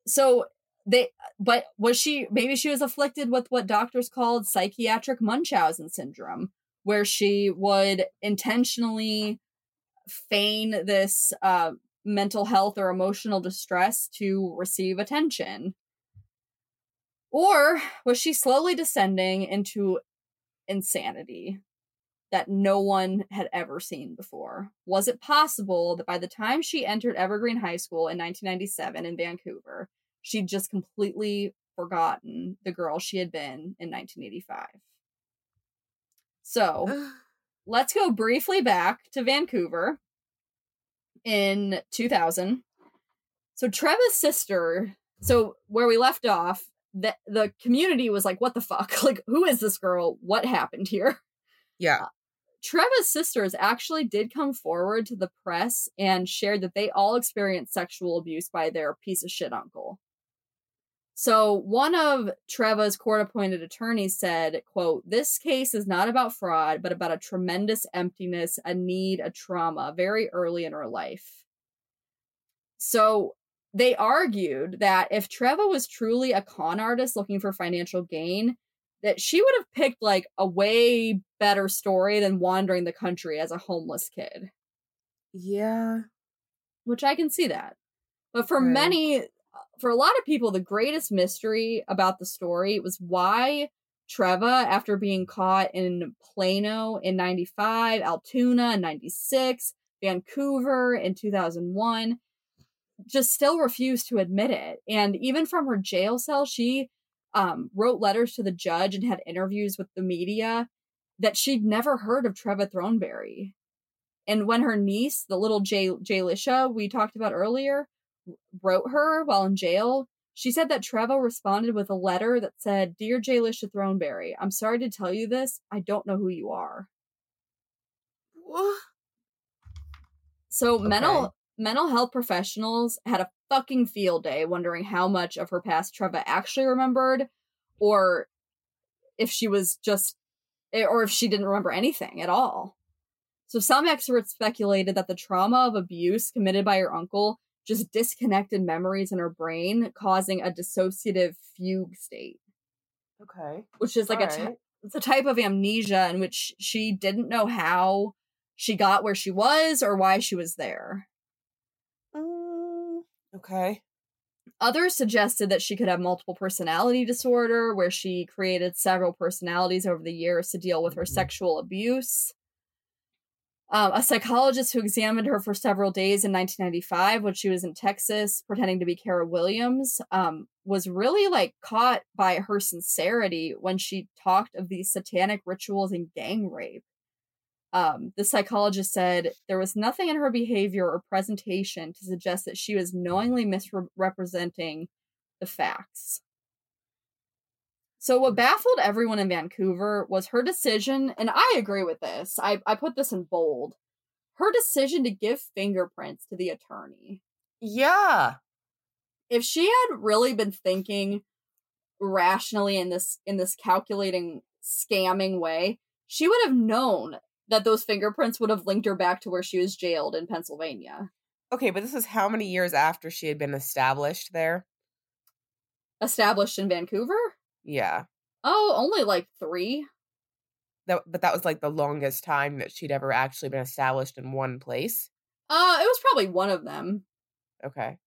Speaker 1: so they but was she maybe she was afflicted with what doctors called psychiatric munchausen syndrome where she would intentionally feign this uh mental health or emotional distress to receive attention or was she slowly descending into insanity that no one had ever seen before? Was it possible that by the time she entered Evergreen High School in 1997 in Vancouver, she'd just completely forgotten the girl she had been in 1985? So, *sighs* let's go briefly back to Vancouver in 2000. So Treva's sister, so where we left off, the the community was like, "What the fuck? *laughs* Like, who is this girl? What happened here?"
Speaker 2: Yeah.
Speaker 1: Uh, Treva's sisters actually did come forward to the press and shared that they all experienced sexual abuse by their piece of shit uncle. So one of Treva's court-appointed attorneys said, quote, this case is not about fraud, but about a tremendous emptiness, a need, a trauma very early in her life. So they argued that if Treva was truly a con artist looking for financial gain, that she would have picked like a way better story than wandering the country as a homeless kid.
Speaker 2: Yeah.
Speaker 1: Which I can see that. But for
Speaker 2: Right.
Speaker 1: many for a lot of people the greatest mystery about the story was why Treva after being caught in Plano in 95, Altoona in 96, Vancouver in 2001 just still refused to admit it. And even from her jail cell, she um, wrote letters to the judge and had interviews with the media that she'd never heard of Treva Throneberry. And when her niece, the little Jay Jaylisha we talked about earlier, wrote her while in jail, she said that Treva responded with a letter that said, "Dear Jaylisha Throneberry, I'm sorry to tell you this. I don't know who you are."
Speaker 2: What?
Speaker 1: So
Speaker 2: Okay.
Speaker 1: mental health professionals had a fucking field day wondering how much of her past Treva actually remembered or if she was just eh, or if she didn't remember anything at all. So some experts speculated that the trauma of abuse committed by her uncle just disconnected memories in her brain causing a dissociative fugue state,
Speaker 2: Okay.
Speaker 1: which is like a ty-
Speaker 2: Alright.
Speaker 1: it's a type of amnesia in which she didn't know how she got where she was or why she was there.
Speaker 2: Okay.
Speaker 1: Others suggested that she could have multiple personality disorder, where she created several personalities over the years to deal with her
Speaker 2: Mhm.
Speaker 1: sexual abuse. Um, a psychologist who examined her for several days in 1995 when she was in Texas pretending to be Kara Williams um, was really like caught by her sincerity when she talked of these satanic rituals and gang rape. Um, the psychologist said there was nothing in her behavior or presentation to suggest that she was knowingly misrepresenting the facts. So, what baffled everyone in Vancouver was her decision, and I agree with this. I, I put this in bold. Her decision to give fingerprints to the attorney.
Speaker 2: Yeah.
Speaker 1: If she had really been thinking rationally in this in this calculating scamming way, she would have known that those fingerprints would have linked her back to where she was jailed in Pennsylvania.
Speaker 2: Okay, but this is how many years after she had been established there?
Speaker 1: Established in Vancouver?
Speaker 2: Yeah.
Speaker 1: Oh, only like three.
Speaker 2: That but that was like the longest time that she'd ever actually been established in one place.
Speaker 1: Uh, it was probably one of them.
Speaker 2: Okay.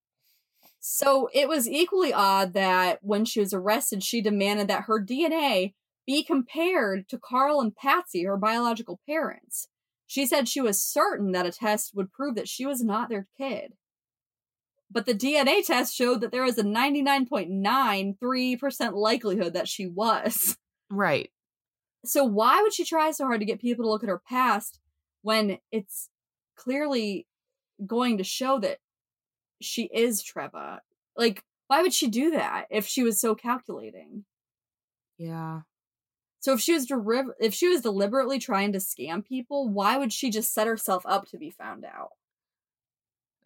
Speaker 1: So it was equally odd that when she was arrested, she demanded that her DNA be compared to Carl and Patsy, her biological parents. She said she was certain that a test would prove that she was not their kid. But the DNA test showed that there was a 99.93% likelihood that she was.
Speaker 2: Right.
Speaker 1: So why would she try so hard to get people to look at her past when it's clearly going to show that she is Treva? Like, why would she do that if she was so calculating?
Speaker 2: Yeah.
Speaker 1: So if she was deriv- if she was deliberately trying to scam people, why would she just set herself up to be found out?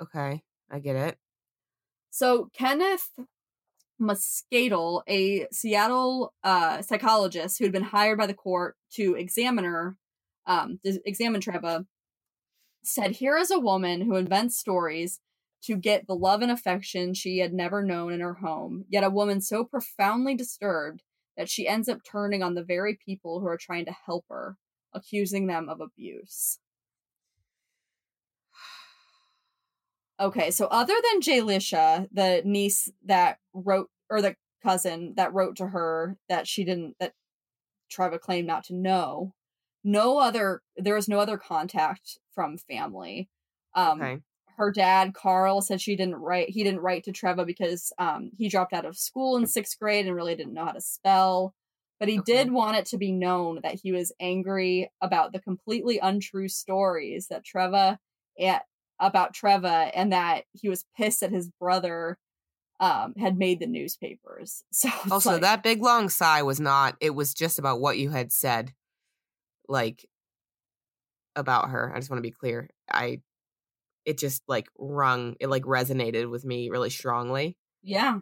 Speaker 2: Okay. I get it.
Speaker 1: So Kenneth Muscatel, a Seattle uh, psychologist who had been hired by the court to examine her, um, to examine Treva, said, "Here is a woman who invents stories to get the love and affection she had never known in her home. Yet a woman so profoundly disturbed that she ends up turning on the very people who are trying to help her, accusing them of abuse." *sighs* Okay, so other than Jaylisha, the niece that wrote or the cousin that wrote to her that she didn't that Treva claimed not to know, no other there was no other contact from family. Um
Speaker 2: Okay.
Speaker 1: Her dad Carl said she didn't write he didn't write to Treva because um he dropped out of school in 6th grade and really didn't know how to spell. but he
Speaker 2: Okay.
Speaker 1: did want it to be known that he was angry about the completely untrue stories that Treva at about Treva and that he was pissed that his brother um had made the newspapers. *laughs* So
Speaker 2: Also,
Speaker 1: like-
Speaker 2: that big long sigh was not, it was just about what you had said, like, about her. I just want to be clear. I, it just like rung, it like resonated with me really strongly.
Speaker 1: yeah,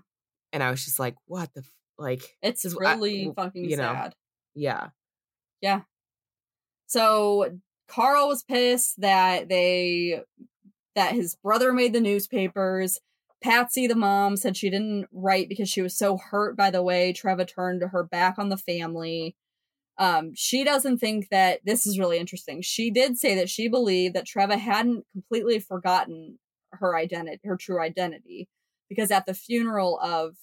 Speaker 2: And I was just like, what the, f-? like,
Speaker 1: it's really
Speaker 2: w-
Speaker 1: fucking
Speaker 2: you know.
Speaker 1: sad.
Speaker 2: Yeah. Yeah.
Speaker 1: So Carl was pissed that they that his brother made the newspapers. Patsy, the mom, said she didn't write because she was so hurt by the way Treva turned her back on the family. Um, she doesn't think that this is really interesting. She did say that she believed that Treva hadn't completely forgotten her identity, her true identity, because at the funeral of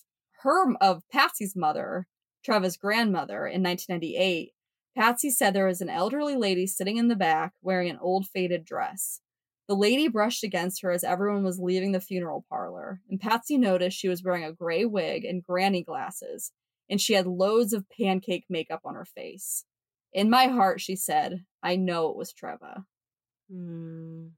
Speaker 1: her of Patsy's mother, Treva's grandmother in 1998, Patsy said there was an elderly lady sitting in the back wearing an old faded dress. The lady brushed against her as everyone was leaving the funeral parlor, and Patsy noticed she was wearing a gray wig and granny glasses, and she had loads of pancake makeup on her face. In my heart, she said, I know it was Treva.
Speaker 2: Mm,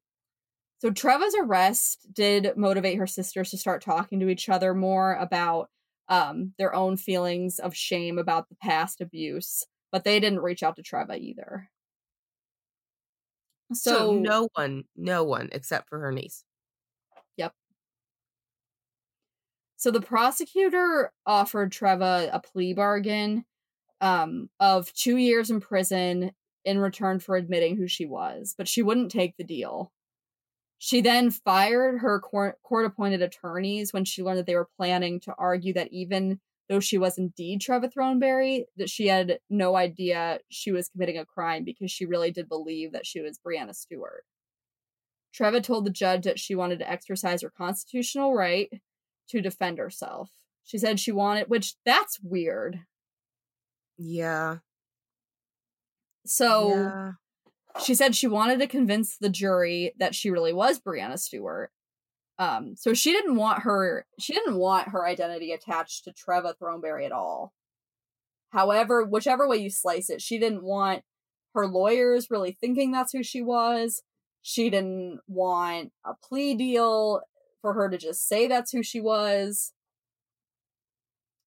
Speaker 1: So Treva's arrest did motivate her sisters to start talking to each other more about um, their own feelings of shame about the past abuse, but they didn't reach out to Treva either.
Speaker 2: so,
Speaker 1: So,
Speaker 2: no one, no one except for her niece.
Speaker 1: So the prosecutor offered Treva a plea bargain um, of two years in prison in return for admitting who she was, but she wouldn't take the deal. She then fired her court appointed attorneys when she learned that they were planning to argue that even though she was indeed Treva Throneberry, that she had no idea she was committing a crime because she really did believe that she was Brianna Stewart. Treva told the judge that she wanted to exercise her constitutional right to defend herself. She said she wanted, which that's weird.
Speaker 2: Yeah.
Speaker 1: So
Speaker 2: yeah.
Speaker 1: she said she wanted to convince the jury that she really was Brianna Stewart. Um, so she didn't want her she didn't want her identity attached to Treva Throneberry at all. However, whichever way you slice it, she didn't want her lawyers really thinking that's who she was. She didn't want a plea deal for her to just say that's who she was.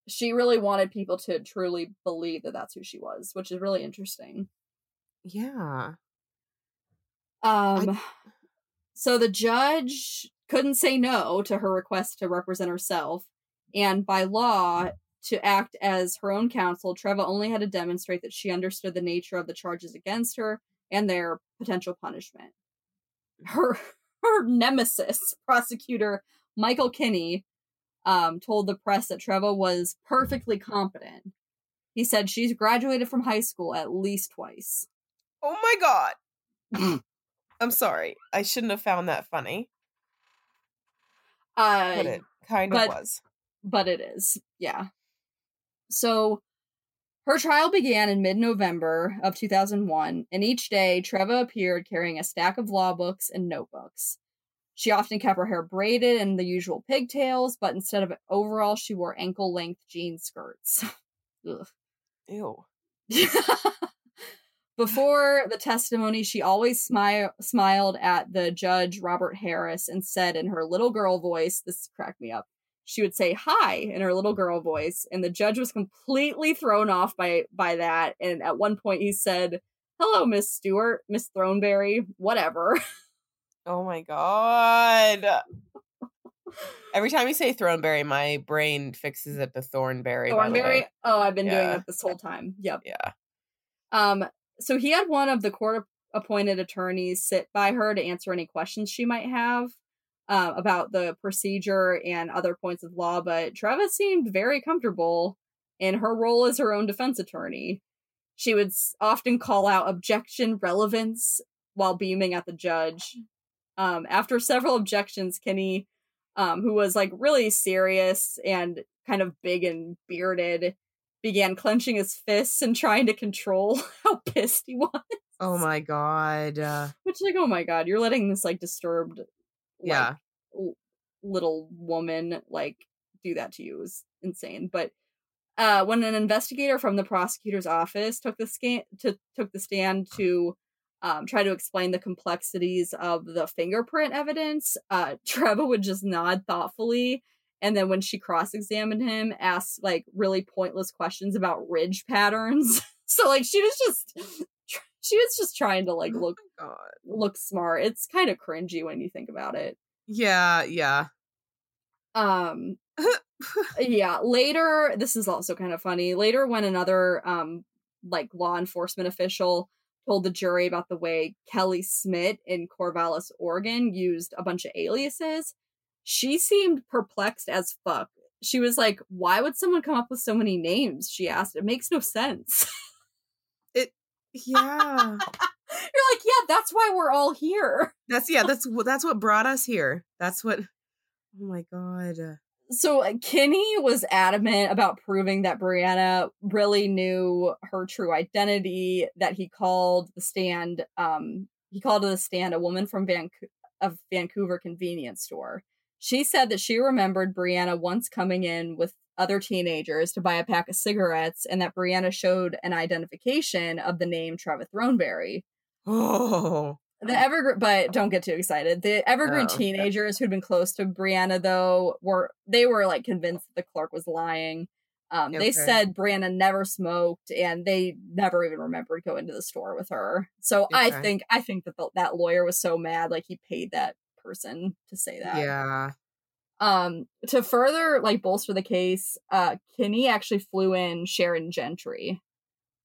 Speaker 1: She really wanted people to truly believe that that's who she was, which is really interesting.
Speaker 2: Yeah.
Speaker 1: Um, so the judge couldn't say no to her request to represent herself, and by law, to act as her own counsel, Treva only had to demonstrate that she understood the nature of the charges against her and their potential punishment. Her her nemesis, *laughs* prosecutor Michael Kinney, um, told the press that Treva was perfectly competent. He said she's graduated from high school at least twice.
Speaker 2: Oh my god. I'm sorry. I shouldn't have found that funny,
Speaker 1: Uh,
Speaker 2: but it kind
Speaker 1: but-
Speaker 2: of was.
Speaker 1: but it is. Yeah. So her trial began in mid November of 2001, and each day Treva appeared carrying a stack of law books and notebooks. She often kept her hair braided and the usual pigtails, but instead of overalls, she wore ankle length jean skirts. *laughs* Ugh.
Speaker 2: Ew. *laughs*
Speaker 1: Before the testimony, she always smi- smiled at the judge, Robert Harris, and said in her little girl voice, this cracked me up. She would say hi in her little girl voice, and the judge was completely thrown off by by that. And at one point, he said, "Hello, Miss Stewart, Miss Throneberry, whatever." *laughs*
Speaker 2: Oh my god. *laughs* Every time you say Throneberry, my brain fixes it to Thornberry. by the way.
Speaker 1: Thornberry. Oh, I've been doing
Speaker 2: Yeah.
Speaker 1: that this whole time. Yep.
Speaker 2: Yeah.
Speaker 1: Um, so he had one of the court appointed attorneys sit by her to answer any questions she might have uh, about the procedure and other points of law, but Treva seemed very comfortable in her role as her own defense attorney. She would often call out objection relevance while beaming at the judge. Um, after several objections, Kinney, um, who was like really serious and kind of big and bearded, began clenching his fists and trying to control *laughs* how pissed he was.
Speaker 2: Oh my god. Uh,
Speaker 1: Which, like, oh my god, you're letting this like disturbed, like,
Speaker 2: Yeah.
Speaker 1: l- little woman like do that to you is insane. But uh, when an investigator from the prosecutor's office took the scan to took the stand to um, try to explain the complexities of the fingerprint evidence, uh, *laughs* Treva would just nod thoughtfully, and then when she cross-examined him, asked like really pointless questions about ridge patterns. *laughs* so like she was just she was just trying to like
Speaker 2: Oh
Speaker 1: look
Speaker 2: God.
Speaker 1: look smart. It's kind of cringy when you think about it.
Speaker 2: Yeah, yeah.
Speaker 1: Um *laughs* yeah, later this is also kind of funny. Later when another um like law enforcement official told the jury about the way Kelly Smith in Corvallis, Oregon used a bunch of aliases, she seemed perplexed as fuck. She was like, "Why would someone come up with so many names?" She asked. It makes no sense.
Speaker 2: Yeah. *laughs*
Speaker 1: You're like, "Yeah, that's why we're all here."
Speaker 2: That's yeah, that's that's what brought us here. That's what Oh my god.
Speaker 1: so uh, Kinney was adamant about proving that Brianna really knew her true identity. That he called the stand, um, he called the stand a woman from Van a Vancouver convenience store. She said that she remembered Brianna once coming in with other teenagers to buy a pack of cigarettes, and that Brianna showed an identification of the name Treva Throneberry.
Speaker 2: Oh.
Speaker 1: The Evergreen, but don't get too excited. The Evergreen
Speaker 2: Oh, okay.
Speaker 1: teenagers who'd been close to Brianna, though, were they were like convinced that the clerk was lying. Um, They said Brianna never smoked, and they never even remembered going to the store with her. So I think I think that the, that lawyer was so mad, like he paid that person to say that.
Speaker 2: Yeah.
Speaker 1: Um, to further like bolster the case, uh, Kinney actually flew in Sharon Gentry,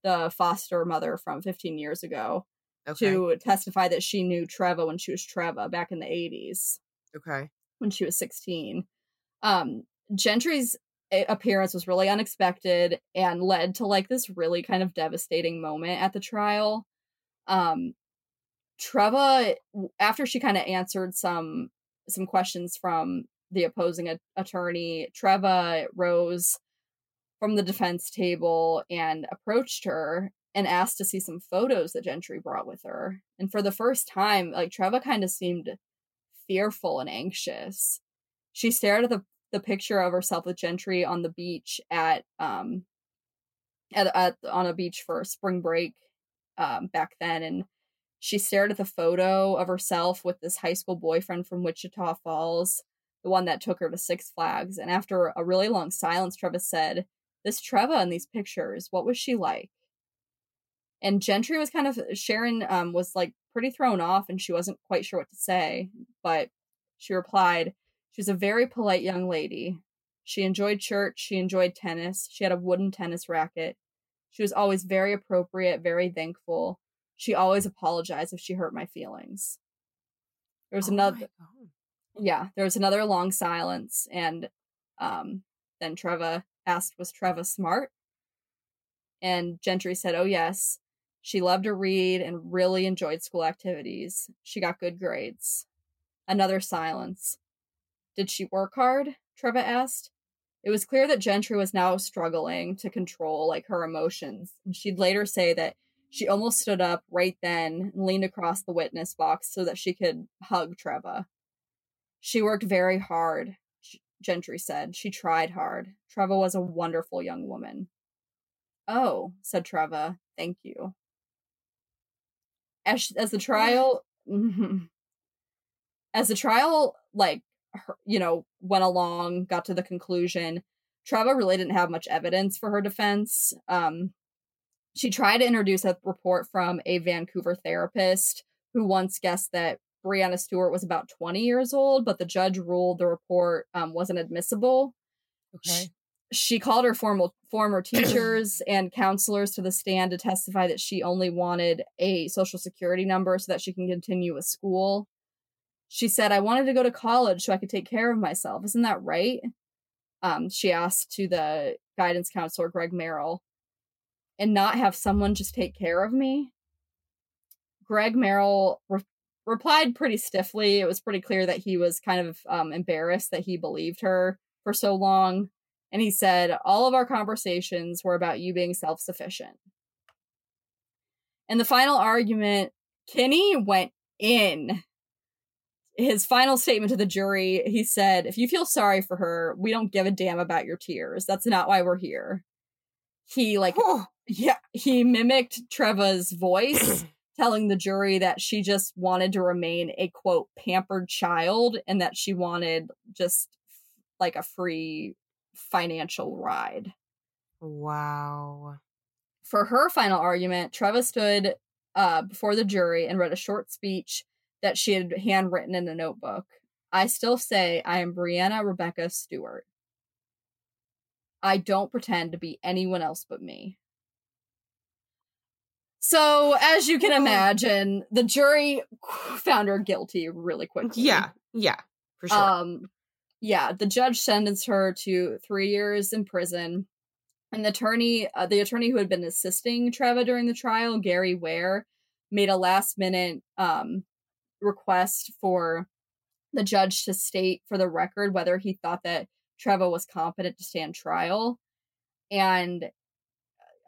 Speaker 1: the foster mother from 15 years ago
Speaker 2: Okay.
Speaker 1: to testify that she knew Treva when she was Treva back in the 80s
Speaker 2: Okay.
Speaker 1: when she was 16. Um, Gentry's appearance was really unexpected and led to like this really kind of devastating moment at the trial. Um, Treva, after she kind of answered some some questions from the opposing a- attorney, Treva rose from the defense table and approached her and asked to see some photos that Gentry brought with her. And for the first time, like Treva kind of seemed fearful and anxious. She stared at the, the picture of herself with Gentry on the beach at um at, at on a beach for spring break um back then and she stared at the photo of herself with this high school boyfriend from Wichita Falls, the one that took her to Six Flags. And after a really long silence, Treva said, This Treva in these pictures, what was she like? And Gentry was kind of Sharon um was like pretty thrown off and she wasn't quite sure what to say, but she replied, She was a very polite young lady. She enjoyed church, she enjoyed tennis, she had a wooden tennis racket. She was always very appropriate, very thankful. She always apologized if she hurt my feelings. There was
Speaker 2: Oh
Speaker 1: another. Yeah, there was another long silence, and um, then Treva asked, "Was Treva smart?" And Gentry said, "Oh yes, she loved to read and really enjoyed school activities. She got good grades." Another silence. Did she work hard? Treva asked. It was clear that Gentry was now struggling to control like her emotions, and she'd later say that she almost stood up right then and leaned across the witness box so that she could hug Treva. She worked very hard, Gentry said. She tried hard. Treva was a wonderful young woman. Oh, said Treva, thank you. As, as the trial, *laughs* as the trial, like, her- you know, went along, got to the conclusion, Treva really didn't have much evidence for her defense. Um, she tried to introduce a report from a Vancouver therapist who once guessed that Brianna Stewart was about 20 years old, but the judge ruled the report um, wasn't admissible.
Speaker 2: Okay.
Speaker 1: She called her formal, former teachers and counselors to the stand to testify that she only wanted a social security number so that she can continue with school. She said, I wanted to go to college so I could take care of myself. Isn't that right? Um, she asked to the guidance counselor, Greg Merrill, and not have someone just take care of me. Greg Merrill re- replied pretty stiffly. It was pretty clear that he was kind of um, embarrassed that he believed her for so long. And he said, All of our conversations were about you being self sufficient. In the final argument, Kinney went in. His final statement to the jury, he said, If you feel sorry for her, we don't give a damn about your tears. That's not why we're here. he like yeah, he mimicked Treva's voice, *clears throat* telling the jury that she just wanted to remain a quote pampered child and that she wanted just like a free financial ride.
Speaker 2: wow.
Speaker 1: For her final argument, Treva stood uh, before the jury and read a short speech that she had handwritten in a notebook. I still say I am Brianna Rebecca Stewart. I don't pretend to be anyone else but me. So, as you can imagine, the jury found her guilty really quickly.
Speaker 2: Yeah, yeah, for sure.
Speaker 1: Um, yeah, the judge sentenced her to three years in prison. And the attorney, uh, the attorney who had been assisting Treva during the trial, Gary Ware, made a last minute um, request for the judge to state for the record whether he thought that Treva was competent to stand trial. And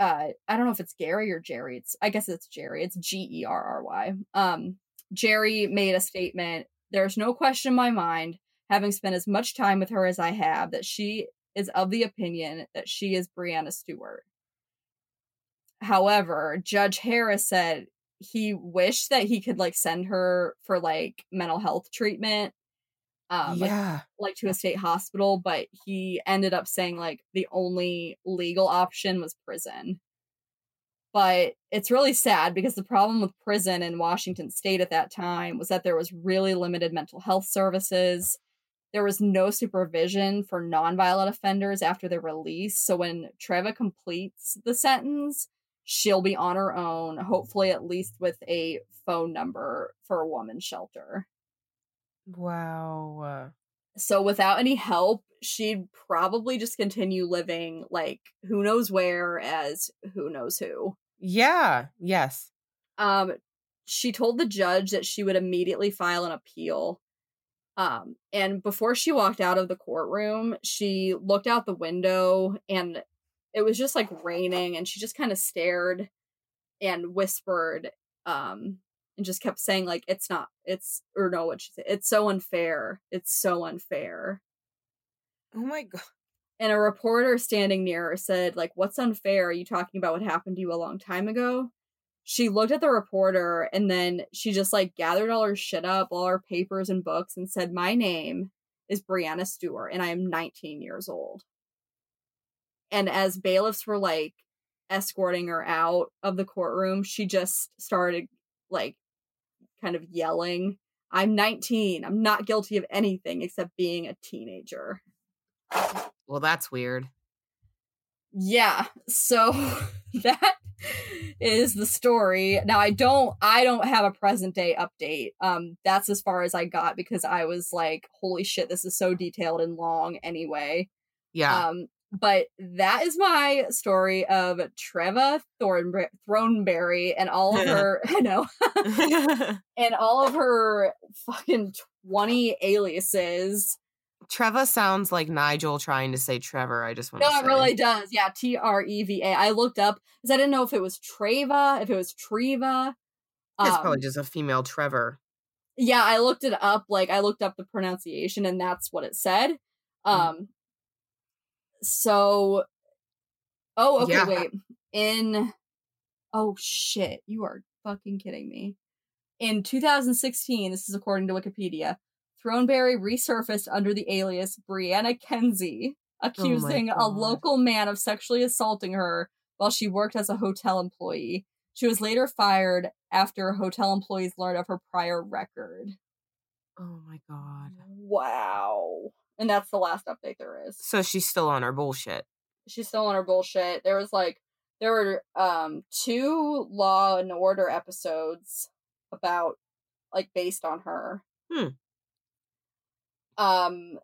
Speaker 1: uh, I don't know if it's Gary or Jerry. It's I guess it's Jerry. It's G E R R Y. Um, Jerry made a statement. There's no question in my mind, having spent as much time with her as I have, that she is of the opinion that she is Brianna Stewart. However, Judge Harris said he wished that he could like send her for like mental health treatment. Um, like
Speaker 2: yeah.
Speaker 1: like to a state hospital, but he ended up saying like the only legal option was prison. But it's really sad because the problem with prison in Washington state at that time was that there was really limited mental health services. There was no supervision for nonviolent offenders after their release. So when Treva completes the sentence, she'll be on her own, hopefully at least with a phone number for a woman's shelter.
Speaker 2: Wow.
Speaker 1: So without any help, she'd probably just continue living like who knows where as who knows who.
Speaker 2: Yeah. Yes.
Speaker 1: Um she told the judge that she would immediately file an appeal. Um and before she walked out of the courtroom, she looked out the window and it was just like raining and she just kind of stared and whispered um and just kept saying like it's not it's or no what she said it's so unfair it's so unfair.
Speaker 2: Oh my god. *laughs*
Speaker 1: and a reporter standing near her said like what's unfair? Are you talking about what happened to you a long time ago? She looked at the reporter and then she just like gathered all her shit up all her papers and books and said my name is brianna stewart and i am 19 years old. And as bailiffs were like escorting her out of the courtroom she just started like kind of yelling i'm 19 i'm not guilty of anything except being a teenager
Speaker 2: Well, that's weird.
Speaker 1: yeah so *laughs* that is the story now i don't i don't have a present day update um that's as far as i got because i was like holy shit this is so detailed and long anyway
Speaker 2: Yeah.
Speaker 1: um but that is my story of Treva Thornber- Throneberry and all of *laughs* her *laughs* I know *laughs* and all of her fucking 20 aliases.
Speaker 2: Treva sounds like Nigel trying to say Trevor. I just want
Speaker 1: No,
Speaker 2: to
Speaker 1: No,
Speaker 2: it
Speaker 1: really does. Yeah, T R E V A. I looked up because I didn't know if it was Treva, if it was Treva.
Speaker 2: It's
Speaker 1: Um,
Speaker 2: probably just a female Trevor.
Speaker 1: yeah, I looked it up. Like I looked up the pronunciation, and that's what it said. Um. So. Oh, okay.
Speaker 2: Yeah.
Speaker 1: Wait. In. Oh shit! You are fucking kidding me. In 2016, this is according to Wikipedia, Throneberry resurfaced under the alias Brianna Kenzie, oh accusing a local man of sexually assaulting her while she worked as a hotel employee. She was later fired after hotel employees learned of her prior record.
Speaker 2: Oh my god.
Speaker 1: Wow. And that's the last update there is.
Speaker 2: So she's still on her bullshit.
Speaker 1: She's still on her bullshit. There was like there were um two Law and Order episodes about like based on her.
Speaker 2: Hmm.
Speaker 1: Um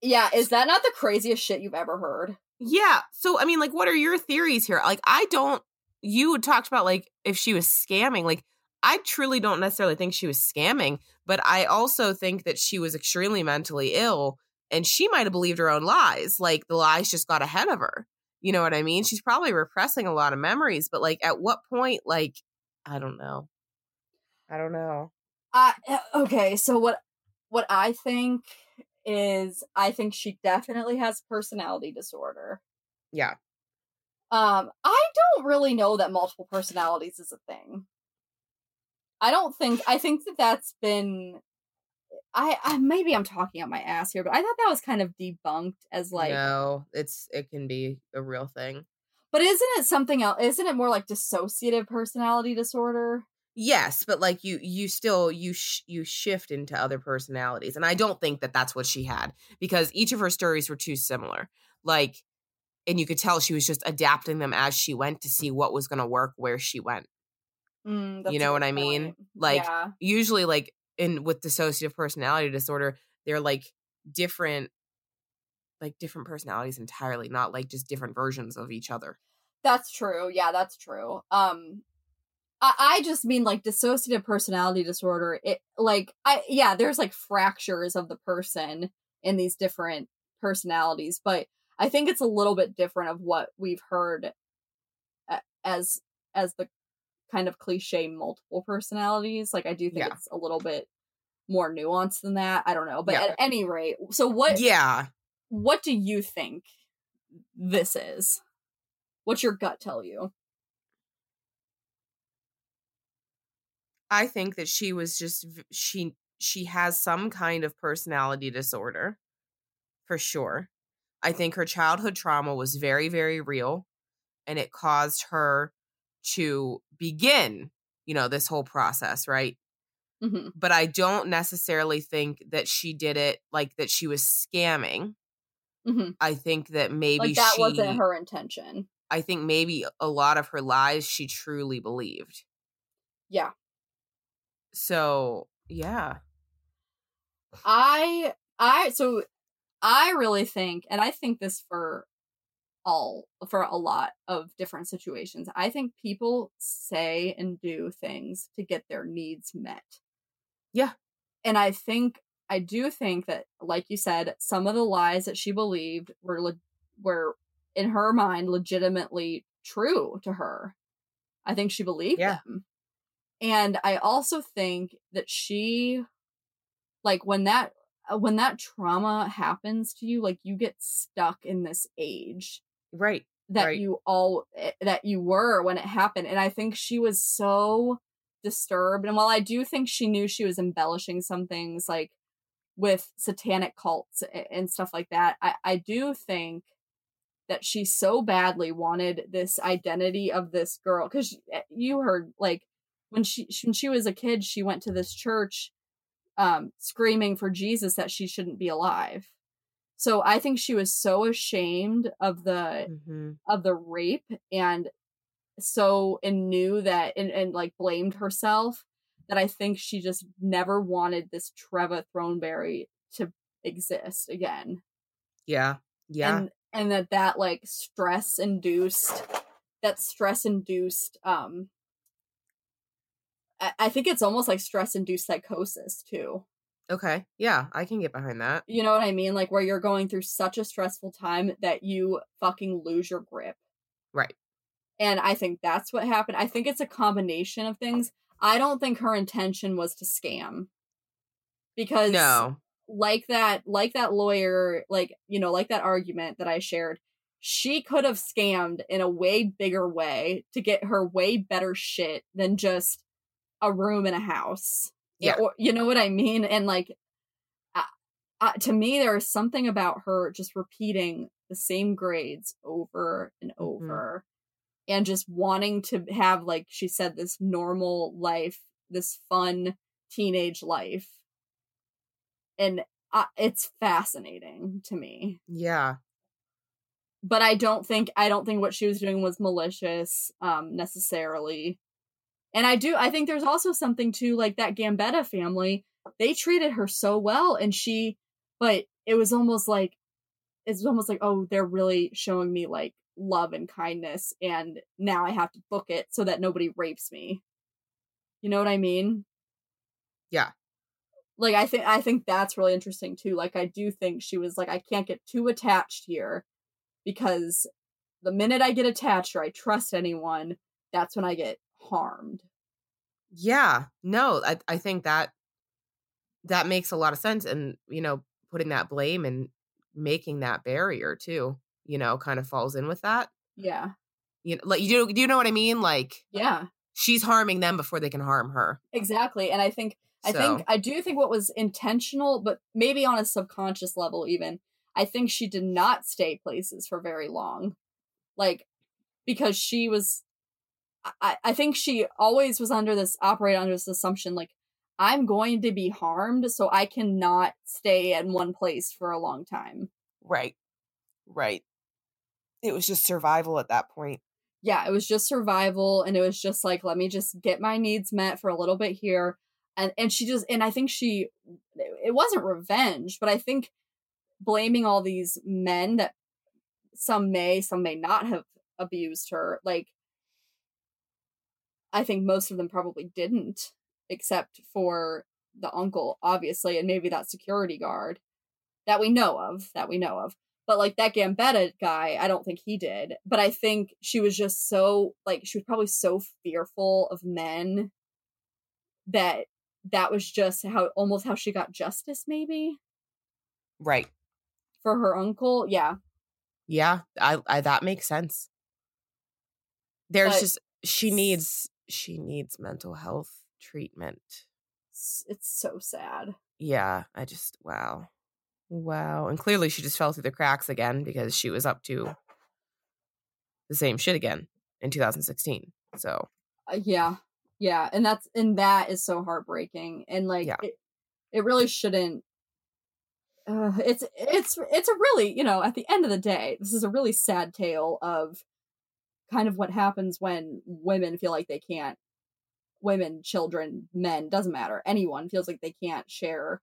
Speaker 1: yeah, is that not the craziest shit you've ever heard?
Speaker 2: Yeah. So I mean, like, what are your theories here? Like, I don't. You talked about like if she was scamming. Like, I truly don't necessarily think she was scamming, but I also think that she was extremely mentally ill, and she might have believed her own lies. Like the lies just got ahead of her. You know what I mean? She's probably repressing a lot of memories, but like, at what point? Like, I don't know. I don't know.
Speaker 1: Uh okay, so what what I think is I think she definitely has personality disorder.
Speaker 2: Yeah.
Speaker 1: Um, I don't really know that multiple personalities is a thing. I don't think I think that that's been I, I maybe I'm talking out my ass here, but I thought that was kind of debunked as like
Speaker 2: no, it's it can be a real thing.
Speaker 1: But isn't it something else? Isn't it more like dissociative personality disorder?
Speaker 2: Yes, but like you you still you sh- you shift into other personalities. And I don't think that that's what she had because each of her stories were too similar. Like and you could tell she was just adapting them as she went to see what was going to work where she went.
Speaker 1: Mm,
Speaker 2: you know what I mean?
Speaker 1: point.
Speaker 2: Like
Speaker 1: yeah.
Speaker 2: usually like in with dissociative personality disorder, they're like different like different personalities entirely, not like just different versions of each other.
Speaker 1: That's true. Yeah, that's true. Um I, I just mean like dissociative personality disorder. It like I yeah, there's like fractures of the person in these different personalities, but I think it's a little bit different of what we've heard as as the kind of cliche multiple personalities. Like I do think
Speaker 2: Yeah.
Speaker 1: it's a little bit more nuanced than that. I don't know, but
Speaker 2: Yeah.
Speaker 1: at any rate, so what
Speaker 2: Yeah.
Speaker 1: what do you think this is? What's your gut tell you?
Speaker 2: I think that she was just she she has some kind of personality disorder for sure. I think her childhood trauma was very very real and it caused her to begin, you know, this whole process, right?
Speaker 1: hmm
Speaker 2: But I don't necessarily think that she did it like that she was scamming.
Speaker 1: hmm
Speaker 2: I think that maybe
Speaker 1: Like that
Speaker 2: she
Speaker 1: wasn't her intention.
Speaker 2: I think maybe a lot of her lies she truly believed.
Speaker 1: Yeah.
Speaker 2: So, yeah.
Speaker 1: I I so I really think and I think this for all for a lot of different situations. I think people say and do things to get their needs met.
Speaker 2: Yeah.
Speaker 1: And I think I do think that like you said some of the lies that she believed were le- were in her mind legitimately true to her. I think she believed
Speaker 2: Yeah.
Speaker 1: them. And I also think that she like when that uh, when that trauma happens to you like you get stuck in this age
Speaker 2: Right.
Speaker 1: that
Speaker 2: Right.
Speaker 1: you all eh, that you were when it happened and i think she was so disturbed and while i do think she knew she was embellishing some things like with satanic cults and stuff like that i i do think that she so badly wanted this identity of this girl because you heard like when she when she was a kid she went to this church um screaming for jesus that she shouldn't be alive so i think she was so ashamed of the
Speaker 2: hmm
Speaker 1: of the rape and so and knew that and, and like blamed herself that I think she just never wanted this Treva Throneberry to exist again.
Speaker 2: Yeah. Yeah.
Speaker 1: And and that that like stress induced that stress induced um I, I think it's almost like stress induced psychosis too.
Speaker 2: Okay. Yeah. I can get behind that.
Speaker 1: You know what I mean? Like where you're going through such a stressful time that you fucking lose your grip.
Speaker 2: Right.
Speaker 1: And I think that's what happened. I think it's a combination of things. I don't think her intention was to scam. Because
Speaker 2: No.
Speaker 1: like that like that lawyer, like, you know, like that argument that I shared, she could have scammed in a way bigger way to get her way better shit than just a room in a house.
Speaker 2: Yeah.
Speaker 1: Or, you know what I mean? And like uh, uh, to me there is something about her just repeating the same grades over and
Speaker 2: Mhm.
Speaker 1: over and just wanting to have like she said this normal life this fun teenage life and uh, it's fascinating to me
Speaker 2: Yeah.
Speaker 1: but i don't think i don't think what she was doing was malicious um necessarily and i do i think there's also something to like that gambetta family they treated her so well and she but it was almost like it's almost like oh they're really showing me like love and kindness and now i have to book it so that nobody rapes me you know what i mean
Speaker 2: Yeah.
Speaker 1: like i think i think that's really interesting too like i do think she was like i can't get too attached here because the minute i get attached or i trust anyone that's when i get harmed
Speaker 2: Yeah. No, I I think that that makes a lot of sense and you know, putting that blame and making that barrier too, you know, kind of falls in with that.
Speaker 1: yeah
Speaker 2: You know, like you do, do you know what I mean? Like
Speaker 1: Yeah,
Speaker 2: she's harming them before they can harm her.
Speaker 1: exactly. And I think I
Speaker 2: So,
Speaker 1: think I do think what was intentional, but maybe on a subconscious level even, I think she did not stay places for very long. Like because she was I, I think she always was under this operate under this assumption like I'm going to be harmed, so I cannot stay in one place for a long time.
Speaker 2: right, right. It was just survival at that point.
Speaker 1: Yeah, it was just survival and it was just like let me just get my needs met for a little bit here. And and she just and I think she it wasn't revenge, but I think blaming all these men that some may, some may not have abused her, like I think most of them probably didn't, except for the uncle, obviously, and maybe that security guard that we know of, that we know of. But like that Gambetta guy, I don't think he did. But I think she was just so like she was probably so fearful of men that that was just how almost how she got justice maybe
Speaker 2: Right.
Speaker 1: for her uncle. Yeah.
Speaker 2: Yeah, I, I that makes sense. There's
Speaker 1: But-
Speaker 2: just she needs she needs mental health treatment.
Speaker 1: It's, it's so sad.
Speaker 2: Yeah, I just wow. Wow. And clearly she just fell through the cracks again because she was up to the same shit again in 2016. So,
Speaker 1: Uh, yeah. Yeah, and that's and that is so heartbreaking and like
Speaker 2: Yeah.
Speaker 1: it, it really shouldn't uh, it's it's it's a really you know at the end of the day this is a really sad tale of kind of what happens when women feel like they can't women children men doesn't matter anyone feels like they can't share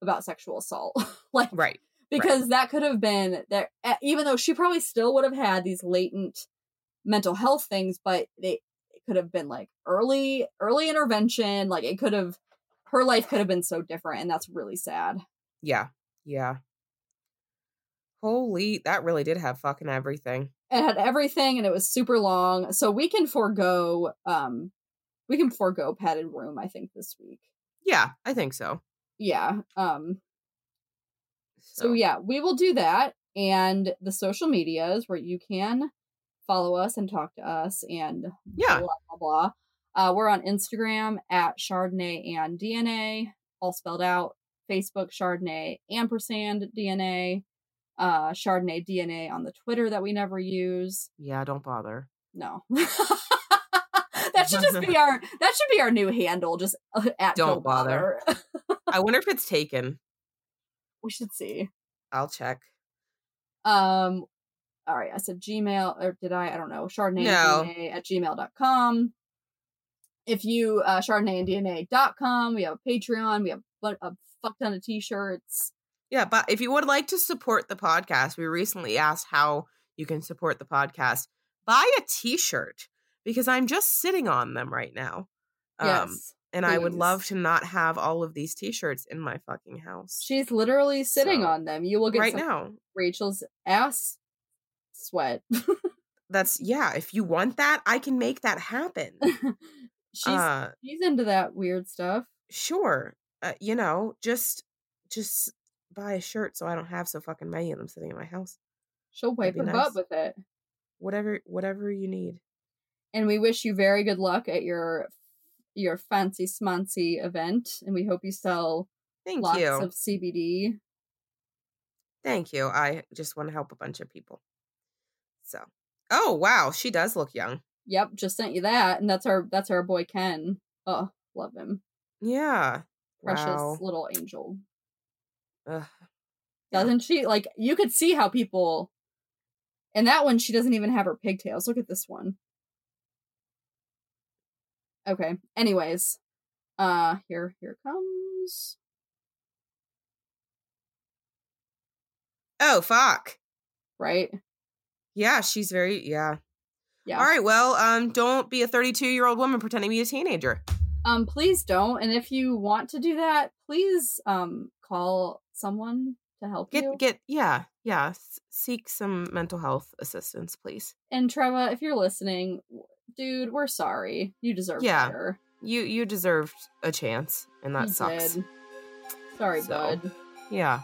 Speaker 1: about sexual assault *laughs* like
Speaker 2: right.
Speaker 1: because that could have been there eh, even though she probably still would have had these latent mental health things but they it could have been like early early intervention like it could have her life could have been so different and that's really sad
Speaker 2: Yeah. Yeah. Holy, that really did have fucking everything.
Speaker 1: it had everything and it was super long so we can forego um we can forego padded room i think this week
Speaker 2: Yeah, I think so.
Speaker 1: yeah um So yeah, we will do that. And the social medias where you can follow us and talk to us and
Speaker 2: Yeah.
Speaker 1: blah blah blah. Uh, we're on Instagram at Chardonnay and DNA, all spelled out. Facebook Chardonnay ampersand DNA. Uh, Chardonnay DNA on the Twitter that we never use.
Speaker 2: Yeah, don't bother.
Speaker 1: No. *laughs* that should just be *laughs* our that should be our new handle. Just uh, at
Speaker 2: Don't bother. *laughs* I wonder if it's taken.
Speaker 1: we should see.
Speaker 2: I'll check.
Speaker 1: Um, all right, I said Gmail, or did I? I don't know. Chardonnay
Speaker 2: No.
Speaker 1: DNA at gmail.com. If you, uh, Chardonnay and DNA.com, we have a Patreon, we have a, a fuck ton of t shirts.
Speaker 2: Yeah, but if you would like to support the podcast, we recently asked how you can support the podcast. Buy a t-shirt because I'm just sitting on them right now. Um,
Speaker 1: Yes.
Speaker 2: and I would love to not have all of these t-shirts in my fucking house
Speaker 1: She's literally sitting
Speaker 2: So,
Speaker 1: on them. You will get
Speaker 2: right now.
Speaker 1: Rachel's ass sweat. *laughs*
Speaker 2: That's yeah, if you want that, I can make that happen. *laughs*
Speaker 1: she's
Speaker 2: uh
Speaker 1: she's into that weird stuff.
Speaker 2: sure. Uh, you know, just just buy a shirt so I don't have so fucking many of them sitting in my house.
Speaker 1: She'll wipe her
Speaker 2: be
Speaker 1: butt with it.
Speaker 2: Whatever whatever you need.
Speaker 1: And we wish you very good luck at your your fancy smancy event. And we hope you sell
Speaker 2: Thank
Speaker 1: lots
Speaker 2: you.
Speaker 1: of CBD.
Speaker 2: Thank you. I just want to help a bunch of people. So, oh wow, she does look young.
Speaker 1: Yep, just sent you that, and that's our that's our boy Ken. Oh, love him,
Speaker 2: Yeah.
Speaker 1: precious
Speaker 2: Wow.
Speaker 1: little angel.
Speaker 2: Ugh.
Speaker 1: Doesn't she? Like you could see how people. And that one, she doesn't even have her pigtails. Look at this one. Okay. Anyways, uh, here here comes.
Speaker 2: Oh fuck.
Speaker 1: Right.
Speaker 2: Yeah, she's very yeah.
Speaker 1: Yeah.
Speaker 2: All right. Well, um, don't be a 32 year old woman pretending to be a teenager.
Speaker 1: Um, please don't. And if you want to do that, please um call someone to help
Speaker 2: Get
Speaker 1: you.
Speaker 2: get yeah yeah. S- seek some mental health assistance, please.
Speaker 1: And Treva, if you're listening, dude, we're sorry. You deserve
Speaker 2: Yeah,
Speaker 1: better.
Speaker 2: You you deserved a chance, and that
Speaker 1: You
Speaker 2: sucks.
Speaker 1: did. Sorry,
Speaker 2: So,
Speaker 1: bud.
Speaker 2: Yeah.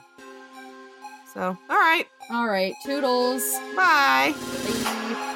Speaker 2: So all right.
Speaker 1: All right, toodles.
Speaker 2: Bye.
Speaker 1: Bye.